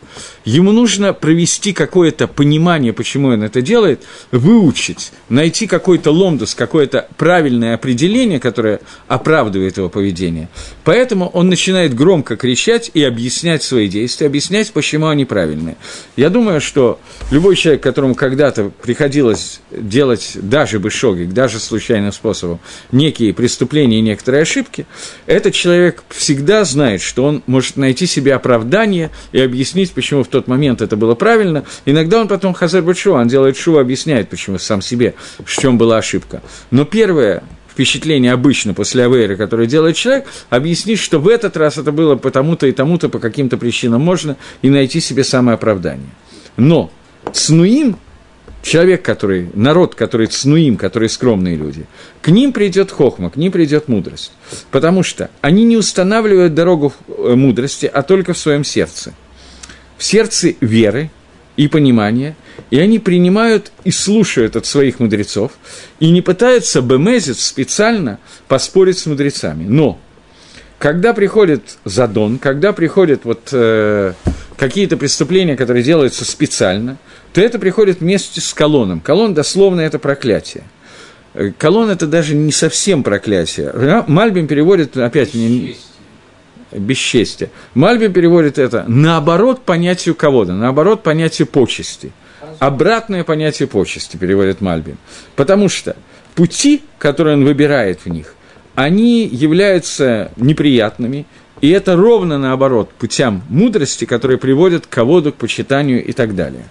Speaker 1: ему нужно провести какое-то понимание, почему он это делает, выучить, найти какой-то ломдус, какое-то правильное определение, которое оправдывает его поведение. Поэтому он начинает громко кричать и объяснять свои действия, объяснять, почему они правильные. Я думаю, что любой человек, которому когда-то приходилось делать даже бы шогик, даже случайным способом, некие преступления и некоторые ошибки, этот человек всегда знает, знает, что он может найти себе оправдание и объяснить, почему в тот момент это было правильно. Иногда он потом Хазар Бачу, он делает шу, объясняет, почему сам себе, в чем была ошибка. Но первое впечатление обычно после авейры, которое делает человек, объяснить, что в этот раз это было потому-то и тому-то, по каким-то причинам можно, и найти себе самое оправдание. Но Цнуим человек, который, народ, который цнуим, которые скромные люди, к ним придет хохма, к ним придет мудрость. Потому что они не устанавливают дорогу э, мудрости, а только в своем сердце. В сердце веры и понимания, и они принимают и слушают от своих мудрецов, и не пытаются бемезить специально поспорить с мудрецами. Но когда приходит задон, когда приходят вот, э, какие-то преступления, которые делаются специально – то это приходит вместе с колоном. Колон дословно это проклятие. Э, колон это даже не совсем проклятие. Мальбим переводит, опять мне бесчестие. Мальбим переводит это наоборот понятию кого-то, наоборот понятию почести. Обратное понятие почести переводит Мальбим. Потому что пути, которые он выбирает в них, они являются неприятными, И это ровно наоборот путям мудрости, которые приводят к ководу, к почитанию и так далее.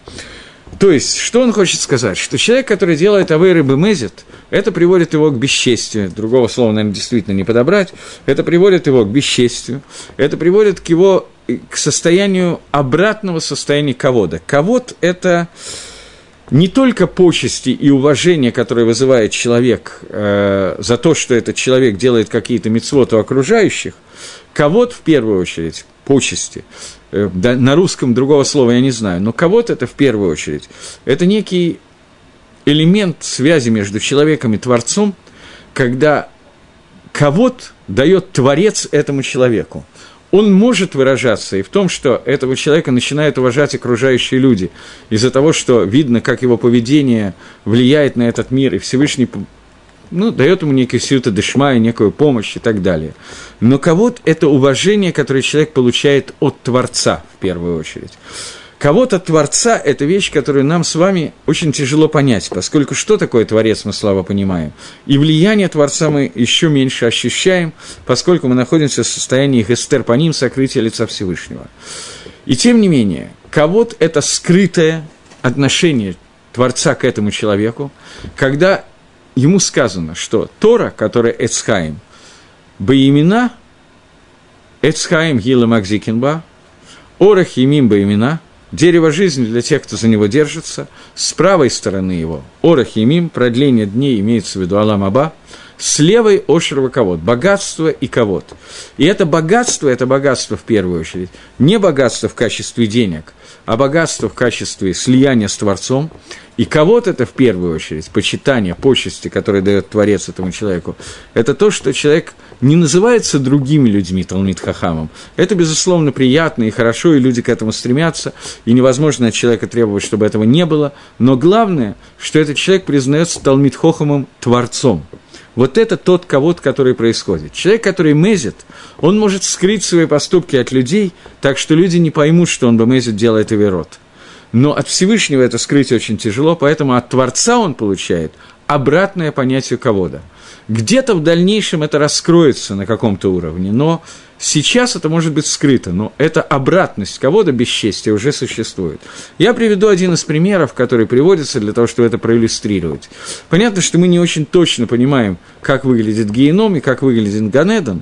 Speaker 1: То есть, что он хочет сказать? Что человек, который делает авейры бемезит, это приводит его к бесчестию. Другого слова, наверное, действительно не подобрать. Это приводит его к бесчестию. Это приводит к его к состоянию обратного состояния ковода. Ковод – это не только почести и уважение, которое вызывает человек э, за то, что этот человек делает какие-то мецвоты окружающих, ковод в первую очередь, почести, э, на русском другого слова я не знаю, но ковод это в первую очередь, это некий элемент связи между человеком и Творцом, когда ковод дает Творец этому человеку – он может выражаться и в том, что этого человека начинают уважать окружающие люди, из-за того, что видно, как его поведение влияет на этот мир, и Всевышний ну, дает ему некий сюта дешма, некую помощь и так далее. Но кого-то это уважение, которое человек получает от Творца в первую очередь. Кого-то Творца – это вещь, которую нам с вами очень тяжело понять, поскольку что такое Творец, мы слабо понимаем. И влияние Творца мы еще меньше ощущаем, поскольку мы находимся в состоянии гестер по сокрытия лица Всевышнего. И тем не менее, кого-то это скрытое отношение Творца к этому человеку, когда ему сказано, что Тора, которая Эцхаим, Баимина, Эцхаим Гила Макзикинба, Орах Емим Баимина – Дерево жизни для тех, кто за него держится. С правой стороны его Орах Емим, продление дней имеется в виду Алам Аба. С левой Ошер Ковод, богатство и ковод. И это богатство, это богатство в первую очередь, не богатство в качестве денег, а богатство в качестве слияния с Творцом. И кого-то это в первую очередь, почитание, почести, которые дает Творец этому человеку, это то, что человек – не называется другими людьми Талмит Хахамом. Это, безусловно, приятно и хорошо, и люди к этому стремятся, и невозможно от человека требовать, чтобы этого не было, но главное, что этот человек признается Талмит Хохамом Творцом. Вот это тот кого-то, который происходит. Человек, который мезит, он может скрыть свои поступки от людей, так что люди не поймут, что он бы мезит делает Эверот. Но от Всевышнего это скрыть очень тяжело, поэтому от Творца он получает обратное понятие кого-то. Где-то в дальнейшем это раскроется на каком-то уровне, но сейчас это может быть скрыто, но эта обратность кого-то бесчестия уже существует. Я приведу один из примеров, который приводится для того, чтобы это проиллюстрировать. Понятно, что мы не очень точно понимаем, как выглядит геном и как выглядит Ганедан,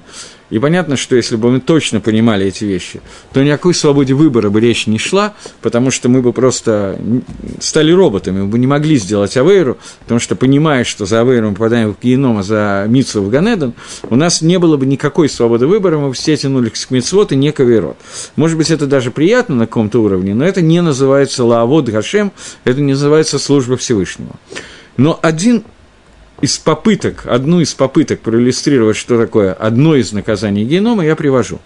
Speaker 1: и понятно, что если бы мы точно понимали эти вещи, то ни о какой свободе выбора бы речь не шла, потому что мы бы просто стали роботами, мы бы не могли сделать Авейру, потому что, понимая, что за Авейру мы попадаем в геном, а за Митсу в Ганедон, у нас не было бы никакой свободы выбора, мы бы все тянулись к Митцвот и не к Авейрот. Может быть, это даже приятно на каком-то уровне, но это не называется Лаавод Гашем, это не называется служба Всевышнего. Но один из попыток, одну из попыток проиллюстрировать, что такое одно из наказаний генома, я привожу.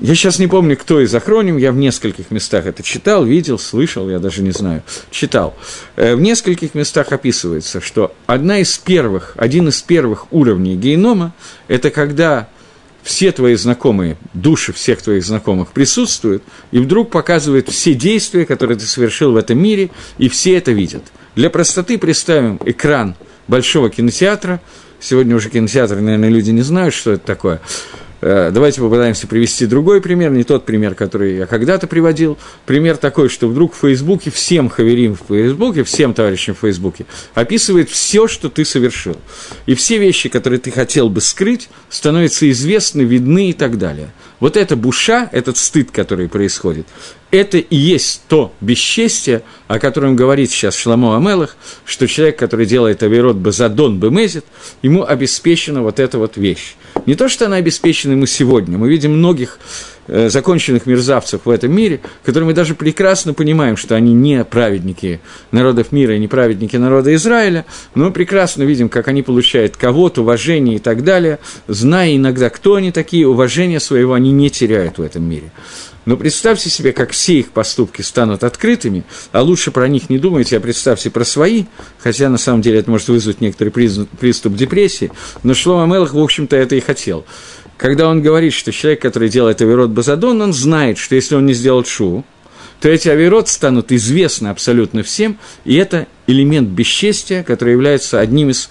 Speaker 1: Я сейчас не помню, кто из охроним, я в нескольких местах это читал, видел, слышал, я даже не знаю, читал. Э, в нескольких местах описывается, что одна из первых, один из первых уровней генома – это когда все твои знакомые, души всех твоих знакомых присутствуют, и вдруг показывают все действия, которые ты совершил в этом мире, и все это видят. Для простоты представим экран – большого кинотеатра. Сегодня уже кинотеатры, наверное, люди не знают, что это такое. Э, давайте попытаемся привести другой пример, не тот пример, который я когда-то приводил. Пример такой, что вдруг в Фейсбуке, всем хаверим в Фейсбуке, всем товарищам в Фейсбуке, описывает все, что ты совершил. И все вещи, которые ты хотел бы скрыть, становятся известны, видны и так далее. Вот эта буша, этот стыд, который происходит, это и есть то бесчестие, о котором говорит сейчас Шламо Амелах, что человек, который делает авирот базадон бемезит, ему обеспечена вот эта вот вещь. Не то, что она обеспечена ему сегодня. Мы видим многих законченных мерзавцев в этом мире, которые мы даже прекрасно понимаем, что они не праведники народов мира и не праведники народа Израиля, но мы прекрасно видим, как они получают кого-то, уважение и так далее, зная иногда, кто они такие, уважение своего они не теряют в этом мире. Но представьте себе, как все их поступки станут открытыми, а лучше про них не думайте, а представьте про свои, хотя на самом деле это может вызвать некоторый приступ депрессии, но Шлома Мелах, в общем-то, это и хотел. Когда он говорит, что человек, который делает Аверот Базадон, он знает, что если он не сделал шу, то эти авирот станут известны абсолютно всем, и это элемент бесчестия, который является одним из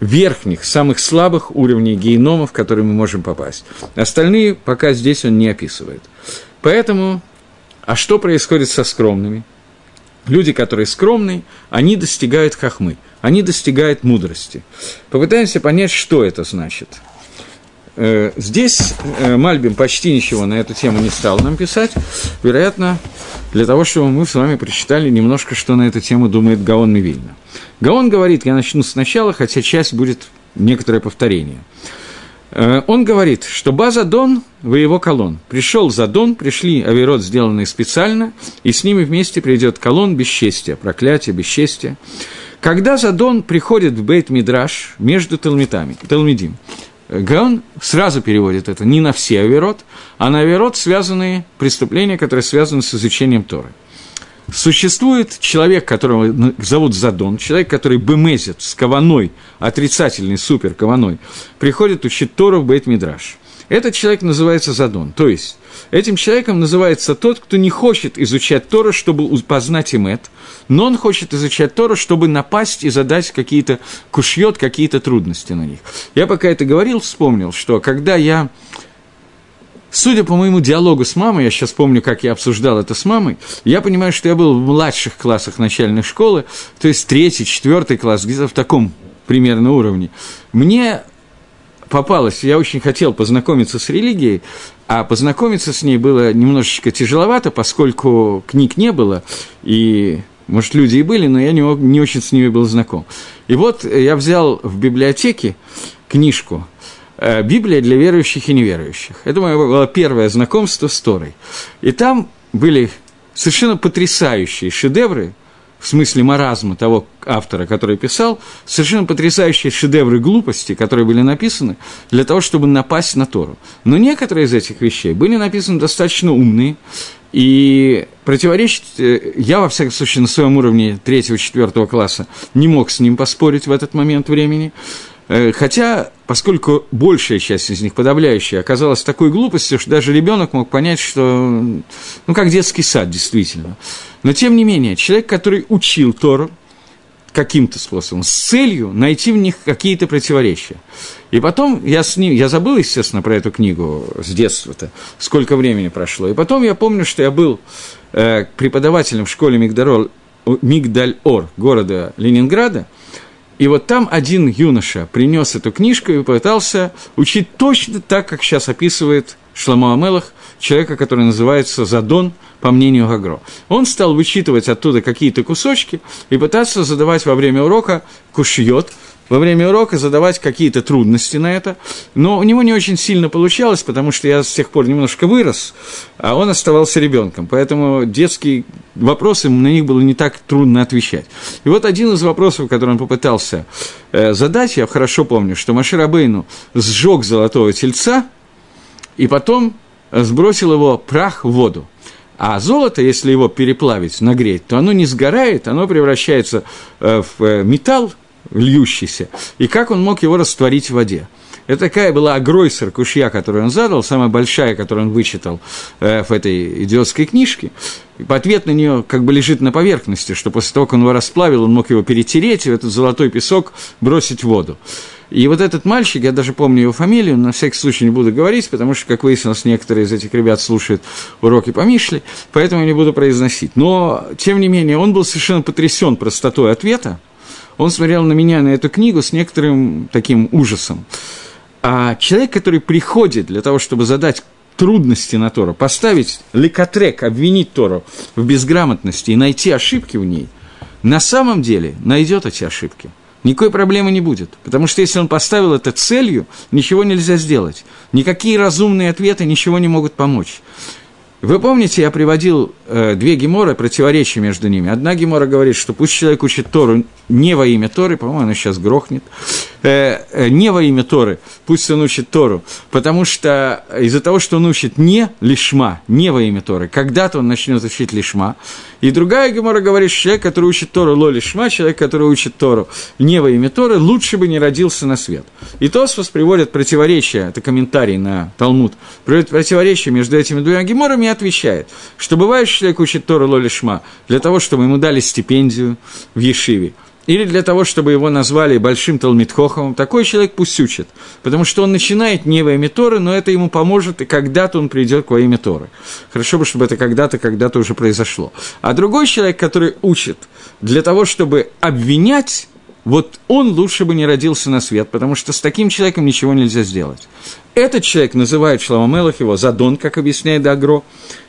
Speaker 1: верхних, самых слабых уровней генома, в которые мы можем попасть. Остальные пока здесь он не описывает. Поэтому, а что происходит со скромными? Люди, которые скромные, они достигают хахмы, они достигают мудрости. Попытаемся понять, что это значит. Э, здесь э, Мальбим почти ничего на эту тему не стал нам писать, вероятно, для того, чтобы мы с вами прочитали немножко, что на эту тему думает Гаон Мивильна. Гаон говорит, я начну сначала, хотя часть будет некоторое повторение. Э, он говорит, что база Дон в его колон. Пришел за Дон, пришли авирот, сделанные специально, и с ними вместе придет колон бесчестия, проклятие, бесчестия. Когда Задон приходит в Бейт Мидраш между Талмитами, Талмидим, Гаон сразу переводит это не на все авирот, а на авирот связанные преступления, которые связаны с изучением Торы. Существует человек, которого зовут Задон, человек, который бемезит с каваной, отрицательный, супер каваной, приходит учить Тору в Бейт Мидраш. Этот человек называется Задон. То есть, этим человеком называется тот, кто не хочет изучать Тору, чтобы познать имет, но он хочет изучать Тору, чтобы напасть и задать какие-то кушьет, какие-то трудности на них. Я пока это говорил, вспомнил, что когда я Судя по моему диалогу с мамой, я сейчас помню, как я обсуждал это с мамой, я понимаю, что я был в младших классах начальной школы, то есть третий, четвертый класс, где-то в таком примерно уровне. Мне попалось, я очень хотел познакомиться с религией, а познакомиться с ней было немножечко тяжеловато, поскольку книг не было, и, может, люди и были, но я не, не очень с ними был знаком. И вот я взял в библиотеке книжку Э, Библия для верующих и неверующих. Это мое было первое знакомство с Торой. И там были совершенно потрясающие шедевры, в смысле маразма того автора, который писал, совершенно потрясающие шедевры глупости, которые были написаны для того, чтобы напасть на Тору. Но некоторые из этих вещей были написаны достаточно умные, и противоречить, э, я, во всяком случае, на своем уровне третьего-четвертого класса не мог с ним поспорить в этот момент времени, Э, хотя, поскольку большая часть из них, подавляющая, оказалась такой глупостью, что даже ребенок мог понять, что, ну, как детский сад, действительно. Но, тем не менее, человек, который учил Тору каким-то способом, с целью найти в них какие-то противоречия. И потом я с ним, я забыл, естественно, про эту книгу с детства-то, сколько времени прошло. И потом я помню, что я был э, преподавателем в школе Мигдаль-Ор города Ленинграда, и вот там один юноша принес эту книжку и попытался учить точно так, как сейчас описывает Шламу Амелах, человека, который называется Задон, по мнению Гагро. Он стал вычитывать оттуда какие-то кусочки и пытаться задавать во время урока кушьет, во время урока задавать какие-то трудности на это, но у него не очень сильно получалось, потому что я с тех пор немножко вырос, а он оставался ребенком, поэтому детские вопросы, на них было не так трудно отвечать. И вот один из вопросов, который он попытался э, задать, я хорошо помню, что Машир Абейну сжег золотого тельца и потом сбросил его прах в воду. А золото, если его переплавить, нагреть, то оно не сгорает, оно превращается э, в э, металл, льющийся, и как он мог его растворить в воде. Это такая была агройсер кушья, которую он задал, самая большая, которую он вычитал э, в этой идиотской книжке. И ответ на нее как бы лежит на поверхности, что после того, как он его расплавил, он мог его перетереть и в этот золотой песок бросить в воду. И вот этот мальчик, я даже помню его фамилию, на всякий случай не буду говорить, потому что, как выяснилось, некоторые из этих ребят слушают уроки по Мишле, поэтому я не буду произносить. Но, тем не менее, он был совершенно потрясен простотой ответа, он смотрел на меня, на эту книгу, с некоторым таким ужасом. А человек, который приходит для того, чтобы задать трудности на Тору, поставить лекотрек, обвинить Тору в безграмотности и найти ошибки в ней, на самом деле найдет эти ошибки. Никакой проблемы не будет. Потому что если он поставил это целью, ничего нельзя сделать. Никакие разумные ответы ничего не могут помочь. Вы помните, я приводил э, две геморы, противоречия между ними. Одна гемора говорит, что пусть человек учит Тору не во имя Торы, по-моему, она сейчас грохнет, э, э, не во имя Торы, пусть он учит Тору, потому что из-за того, что он учит не лишма, не во имя Торы, когда-то он начнет учить лишма. И другая гемора говорит, что человек, который учит Тору ло лишма, человек, который учит Тору не во имя Торы, лучше бы не родился на свет. И Тосфос приводит противоречие, это комментарий на Талмуд, приводит противоречие между этими двумя геморами и отвечает, что бывает, что человек учит Тору ло лишма для того, чтобы ему дали стипендию в Ешиве, или для того, чтобы его назвали большим Талмитхоховым, такой человек пусть учит, потому что он начинает не во имя Торы, но это ему поможет, и когда-то он придет к во имя Торы. Хорошо бы, чтобы это когда-то, когда-то уже произошло. А другой человек, который учит для того, чтобы обвинять, вот он лучше бы не родился на свет, потому что с таким человеком ничего нельзя сделать. Этот человек называет Шломамелах его Задон, как объясняет Дагро,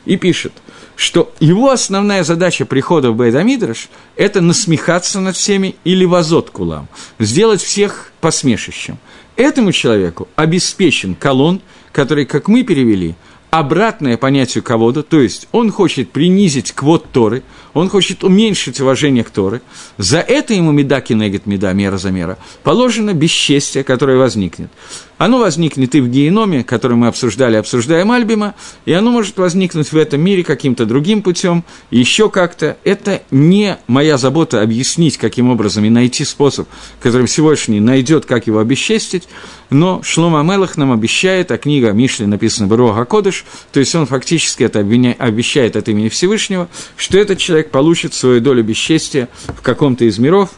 Speaker 1: и пишет – что его основная задача прихода в Бейдамидраш – это насмехаться над всеми или вазот кулам, сделать всех посмешищем. Этому человеку обеспечен колонн, который, как мы перевели, обратное понятию кого-то, то есть он хочет принизить квот Торы, он хочет уменьшить уважение к Торы, за это ему меда кинегет меда, мера за мера, положено бесчестие, которое возникнет. Оно возникнет и в геноме, который мы обсуждали, обсуждаем Альбима, и оно может возникнуть в этом мире каким-то другим путем, еще как-то. Это не моя забота объяснить, каким образом и найти способ, которым Всевышний найдет, как его обесчестить, но Шлома Мелах нам обещает, а книга Мишли написана Бруха Кодыш, то есть он фактически это обещает от имени Всевышнего, что этот человек получит свою долю бесчестия в каком-то из миров,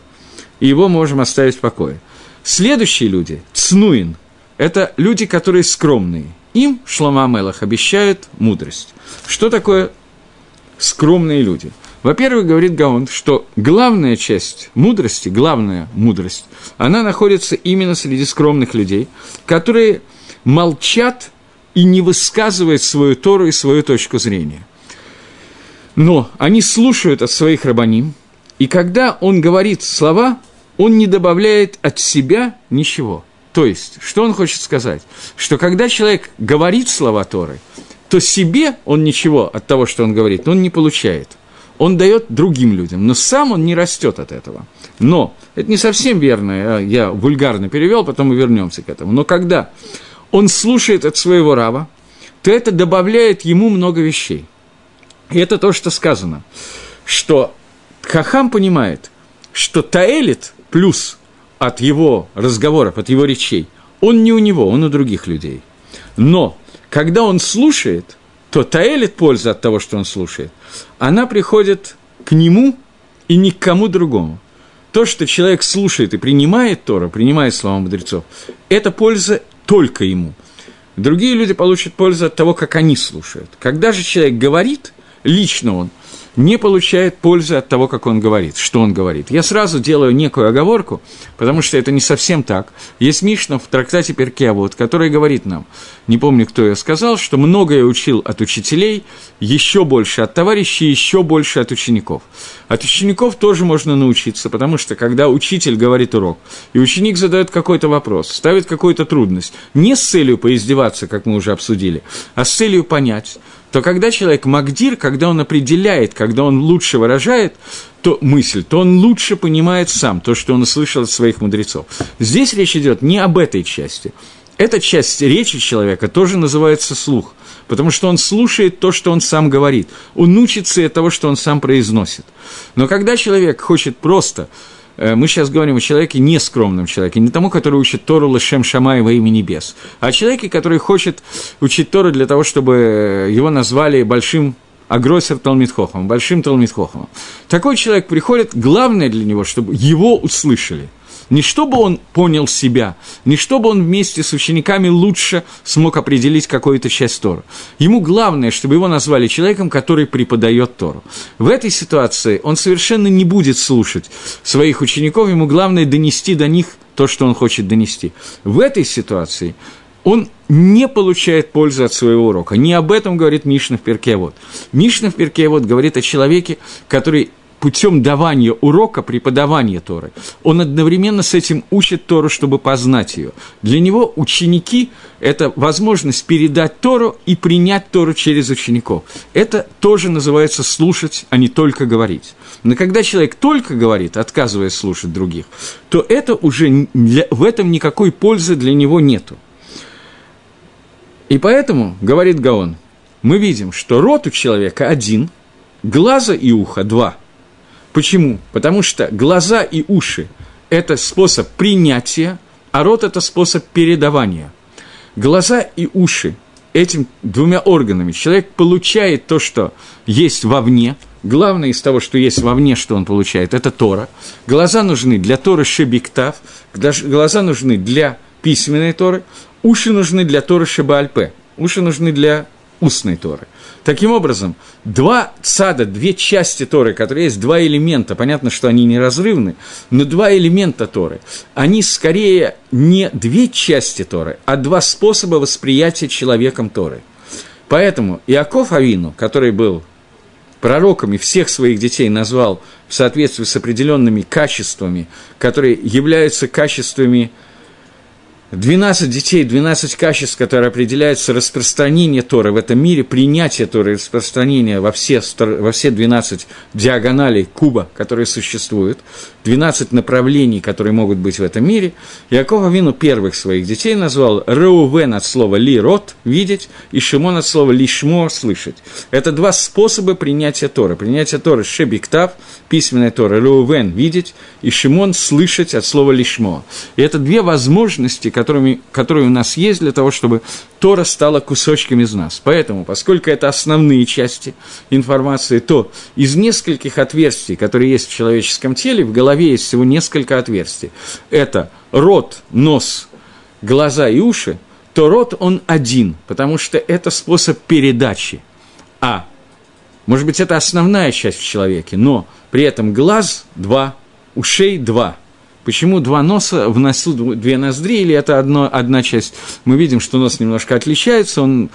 Speaker 1: и его можем оставить в покое. Следующие люди, Цнуин – это люди, которые скромные. Им Шлома Мелах обещает мудрость. Что такое скромные люди? Во-первых, говорит Гаон, что главная часть мудрости, главная мудрость, она находится именно среди скромных людей, которые молчат и не высказывают свою Тору и свою точку зрения. Но они слушают от своих рабаним, и когда он говорит слова, он не добавляет от себя ничего – то есть, что он хочет сказать? Что когда человек говорит слова Торы, то себе он ничего от того, что он говорит, он не получает. Он дает другим людям, но сам он не растет от этого. Но это не совсем верно, я вульгарно перевел, потом мы вернемся к этому. Но когда он слушает от своего раба, то это добавляет ему много вещей. И это то, что сказано, что Хахам понимает, что Таэлит плюс от его разговоров, от его речей, он не у него, он у других людей. Но когда он слушает, то таэлит польза от того, что он слушает, она приходит к нему и ни к кому другому. То, что человек слушает и принимает Тора, принимает слова мудрецов, это польза только ему. Другие люди получат пользу от того, как они слушают. Когда же человек говорит, лично он, не получает пользы от того, как он говорит, что он говорит. Я сразу делаю некую оговорку, потому что это не совсем так. Есть Мишна в трактате Перкеавод, который говорит нам, не помню, кто я сказал, что многое учил от учителей, еще больше от товарищей, еще больше от учеников. От учеников тоже можно научиться, потому что когда учитель говорит урок, и ученик задает какой-то вопрос, ставит какую-то трудность, не с целью поиздеваться, как мы уже обсудили, а с целью понять, то когда человек магдир, когда он определяет, когда он лучше выражает то мысль, то он лучше понимает сам то, что он услышал от своих мудрецов. Здесь речь идет не об этой части. Эта часть речи человека тоже называется слух, потому что он слушает то, что он сам говорит, он учится от того, что он сам произносит. Но когда человек хочет просто мы сейчас говорим о человеке нескромном человеке, не тому, который учит Тору Лешем Шамай во имя небес, а о человеке, который хочет учить Тору для того, чтобы его назвали большим агроссер Талмитхохом, большим Талмитхохом. Такой человек приходит, главное для него, чтобы его услышали – не чтобы он понял себя, не чтобы он вместе с учениками лучше смог определить какую-то часть Тору. Ему главное, чтобы его назвали человеком, который преподает Тору. В этой ситуации он совершенно не будет слушать своих учеников, ему главное донести до них то, что он хочет донести. В этой ситуации он не получает пользы от своего урока. Не об этом говорит Мишна в Перкевод. Мишна в Перкевод говорит о человеке, который путем давания урока, преподавания Торы, он одновременно с этим учит Тору, чтобы познать ее. Для него ученики – это возможность передать Тору и принять Тору через учеников. Это тоже называется слушать, а не только говорить. Но когда человек только говорит, отказываясь слушать других, то это уже для, в этом никакой пользы для него нету. И поэтому, говорит Гаон, мы видим, что рот у человека один, глаза и ухо два – Почему? Потому что глаза и уши – это способ принятия, а рот – это способ передавания. Глаза и уши этим двумя органами человек получает то, что есть вовне, главное из того, что есть вовне, что он получает, это Тора. Глаза нужны для Торы Шебиктав, глаза нужны для письменной Торы, уши нужны для Торы Шебальпе, уши нужны для устной Торы. Таким образом, два цада, две части Торы, которые есть, два элемента, понятно, что они неразрывны, но два элемента Торы, они скорее не две части Торы, а два способа восприятия человеком Торы. Поэтому Иаков Авину, который был пророком и всех своих детей назвал в соответствии с определенными качествами, которые являются качествами 12 детей, 12 качеств, которые определяются распространение Торы в этом мире, принятие Торы, распространение во все, во все 12 диагоналей куба, которые существуют, 12 направлений, которые могут быть в этом мире. Яков Авину первых своих детей назвал Реувен от слова «ли» – «рот» – «видеть», и Шимон от слова «лишмо» – «слышать». Это два способа принятия Торы. Принятие Торы – «шебиктав», письменная Тора, Реувен – «видеть», и Шимон – «слышать» от слова «лишмо». И это две возможности, которыми, которые у нас есть для того, чтобы Тора стала кусочком из нас. Поэтому, поскольку это основные части информации, то из нескольких отверстий, которые есть в человеческом теле, в голове есть всего несколько отверстий. Это рот, нос, глаза и уши, то рот он один, потому что это способ передачи. А, может быть, это основная часть в человеке, но при этом глаз – два, ушей – два – Почему два носа в носу две ноздри, или это одно, одна часть? Мы видим, что нос немножко отличается, он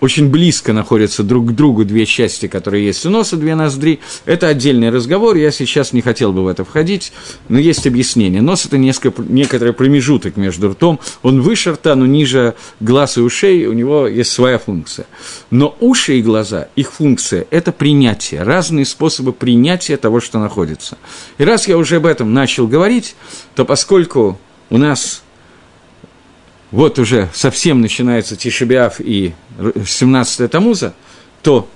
Speaker 1: очень близко находятся друг к другу две части, которые есть у носа, две ноздри. Это отдельный разговор, я сейчас не хотел бы в это входить, но есть объяснение. Нос – это несколько, некоторый промежуток между ртом, он выше рта, но ниже глаз и ушей, у него есть своя функция. Но уши и глаза, их функция – это принятие, разные способы принятия того, что находится. И раз я уже об этом начал говорить, то поскольку у нас вот уже совсем начинается Тишебиав и 17 Тамуза, то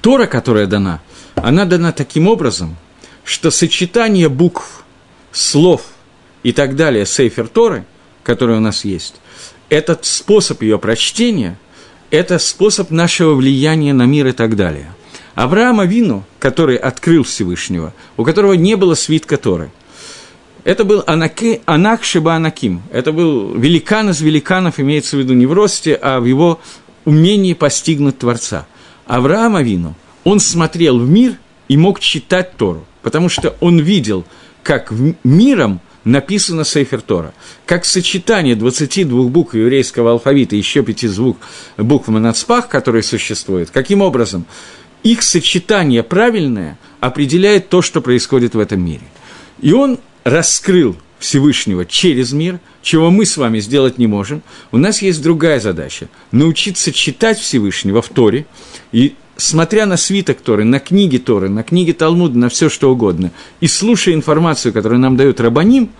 Speaker 1: Тора, которая дана, она дана таким образом, что сочетание букв, слов и так далее Сейфер Торы, который у нас есть, этот способ ее прочтения, это способ нашего влияния на мир и так далее. Авраама Вину, который открыл Всевышнего, у которого не было свитка Торы – это был анаки, Анак Шиба Анаким. Это был великан из великанов, имеется в виду не в росте, а в его умении постигнуть Творца. Авраам Авину, он смотрел в мир и мог читать Тору, потому что он видел, как миром написано Сейфер Тора, как сочетание 22 букв еврейского алфавита еще пяти звук букв Манацпах, которые существуют, каким образом их сочетание правильное определяет то, что происходит в этом мире. И он раскрыл Всевышнего через мир, чего мы с вами сделать не можем, у нас есть другая задача – научиться читать Всевышнего в Торе, и смотря на свиток Торы, на книги Торы, на книги Талмуда, на все что угодно, и слушая информацию, которую нам дает Рабаним,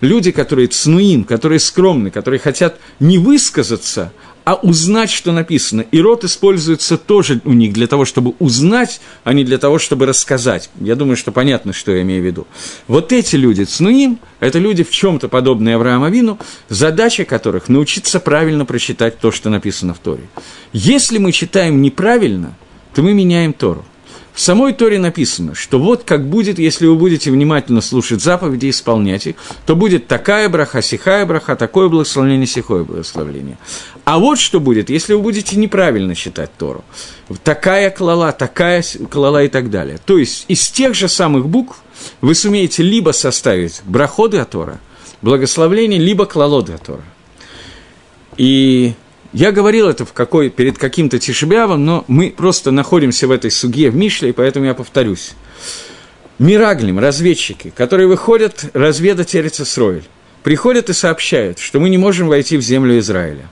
Speaker 1: люди, которые цнуим, которые скромны, которые хотят не высказаться, а узнать, что написано. И рот используется тоже у них для того, чтобы узнать, а не для того, чтобы рассказать. Я думаю, что понятно, что я имею в виду. Вот эти люди, цнуим, это люди в чем-то подобные Аврааму Вину, задача которых научиться правильно прочитать то, что написано в Торе. Если мы читаем неправильно, то мы меняем Тору. В самой Торе написано, что вот как будет, если вы будете внимательно слушать заповеди и исполнять их, то будет такая браха, сихая браха, такое благословение, сихое благословение. А вот что будет, если вы будете неправильно читать Тору. Такая клала, такая клала и так далее. То есть из тех же самых букв вы сумеете либо составить браходы от Тора, благословление, либо клалоды от Тора. И я говорил это в какой, перед каким-то тишебявом, но мы просто находимся в этой суге в Мишле, и поэтому я повторюсь. Мираглим, разведчики, которые выходят разведать Эрицесроиль, приходят и сообщают, что мы не можем войти в землю Израиля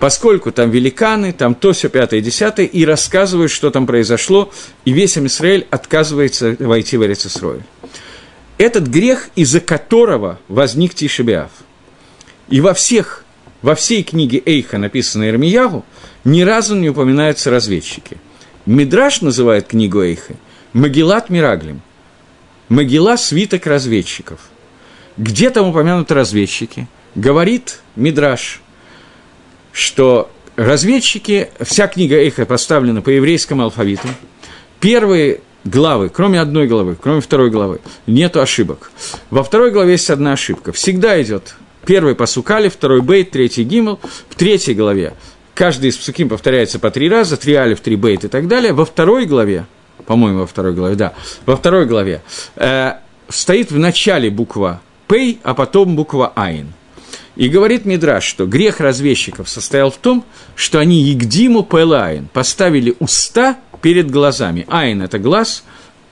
Speaker 1: поскольку там великаны, там то, все пятое, десятое, и рассказывают, что там произошло, и весь Израиль отказывается войти в Эрицесроиль. Этот грех, из-за которого возник Тишебиав. И во всех во всей книге Эйха, написанной Ирмиягу, ни разу не упоминаются разведчики. Мидраш называет книгу Эйха Магилат Мираглим. Магила – свиток разведчиков. Где там упомянуты разведчики? Говорит Мидраш, что разведчики, вся книга Эйха поставлена по еврейскому алфавиту, первые главы, кроме одной главы, кроме второй главы, нету ошибок. Во второй главе есть одна ошибка. Всегда идет первый посукали, второй бейт, третий гимл. В третьей главе каждый из псуким повторяется по три раза, три алиф, три бейт и так далее. Во второй главе, по-моему, во второй главе, да, во второй главе э, стоит в начале буква пей, а потом буква айн. И говорит Мидраш, что грех разведчиков состоял в том, что они Егдиму Пэлайн поставили уста перед глазами. Айн – это глаз,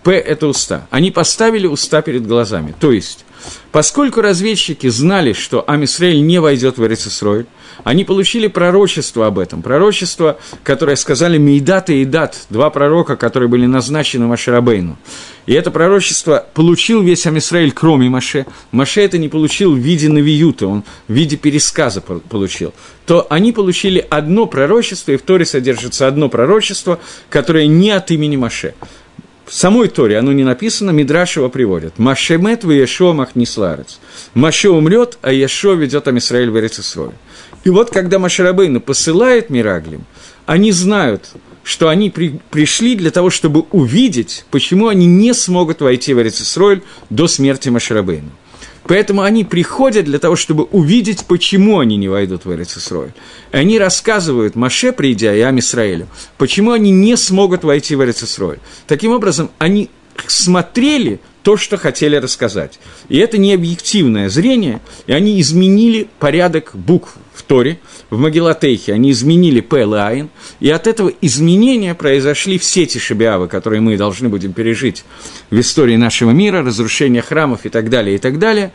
Speaker 1: П – это уста. Они поставили уста перед глазами. То есть, поскольку разведчики знали, что Амисраэль не войдет в Эрицисройль, они получили пророчество об этом. Пророчество, которое сказали Мейдат и Идат, два пророка, которые были назначены Маширабейну. И это пророчество получил весь Амисраэль, кроме Маше. Маше это не получил в виде навиюта, он в виде пересказа получил. То они получили одно пророчество, и в Торе содержится одно пророчество, которое не от имени Маше. В самой Торе оно не написано, Мидраш его приводит. Машемет в Ешо махнисларец. Маше умрет, а Ешо ведет Амисраэль в Эрицесрой. И вот когда Машарабейну посылает Мираглим, они знают, что они при, пришли для того, чтобы увидеть, почему они не смогут войти в Эрицесроль до смерти Машарабейну. Поэтому они приходят для того, чтобы увидеть, почему они не войдут в Эрицесроль. И они рассказывают Маше, придя, и Амисраэлю, почему они не смогут войти в Эрицесроль. Таким образом, они смотрели то, что хотели рассказать. И это не объективное зрение, и они изменили порядок букв Торе, в Магилатейхе, они изменили Пэл и Айн, и от этого изменения произошли все те шибиавы, которые мы должны будем пережить в истории нашего мира, разрушение храмов и так далее, и так далее,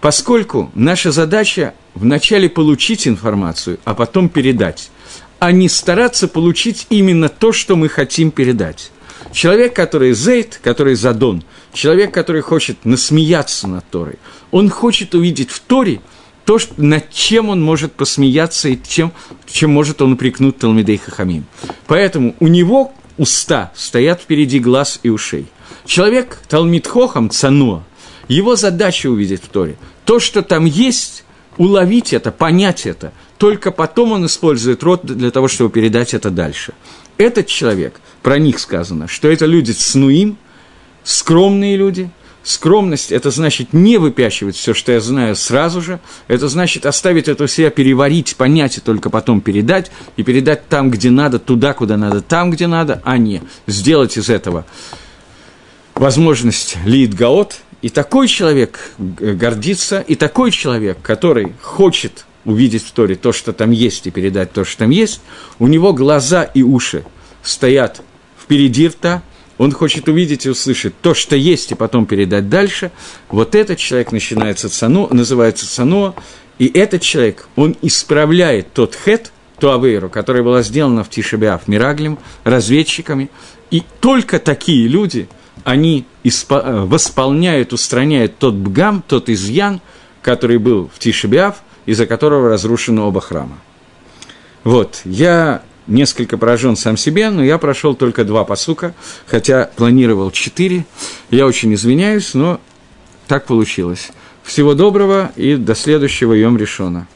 Speaker 1: поскольку наша задача вначале получить информацию, а потом передать, а не стараться получить именно то, что мы хотим передать. Человек, который зейт, который задон, человек, который хочет насмеяться над Торой, он хочет увидеть в Торе то, над чем он может посмеяться и чем, чем может он упрекнуть Талмидей Хахамим. Поэтому у него уста стоят впереди глаз и ушей. Человек, Талмид Хохам, Цануа, его задача увидеть в Торе. То, что там есть, уловить это, понять это. Только потом он использует рот для того, чтобы передать это дальше. Этот человек, про них сказано, что это люди снуим, скромные люди. Скромность – это значит не выпячивать все, что я знаю, сразу же. Это значит оставить это у себя, переварить, понять и только потом передать. И передать там, где надо, туда, куда надо, там, где надо, а не сделать из этого возможность лид гаот. И такой человек гордится, и такой человек, который хочет увидеть в Торе то, что там есть, и передать то, что там есть, у него глаза и уши стоят впереди рта, он хочет увидеть и услышать то, что есть, и потом передать дальше. Вот этот человек начинается цану, называется цану, и этот человек, он исправляет тот хет, ту авейру, которая была сделана в Тишебиаф Мираглем, разведчиками, и только такие люди, они испо- восполняют, устраняют тот бгам, тот изъян, который был в Тишебиаф, из-за которого разрушены оба храма. Вот, я несколько поражен сам себе, но я прошел только два посука, хотя планировал четыре. Я очень извиняюсь, но так получилось. Всего доброго и до следующего Йом Решона.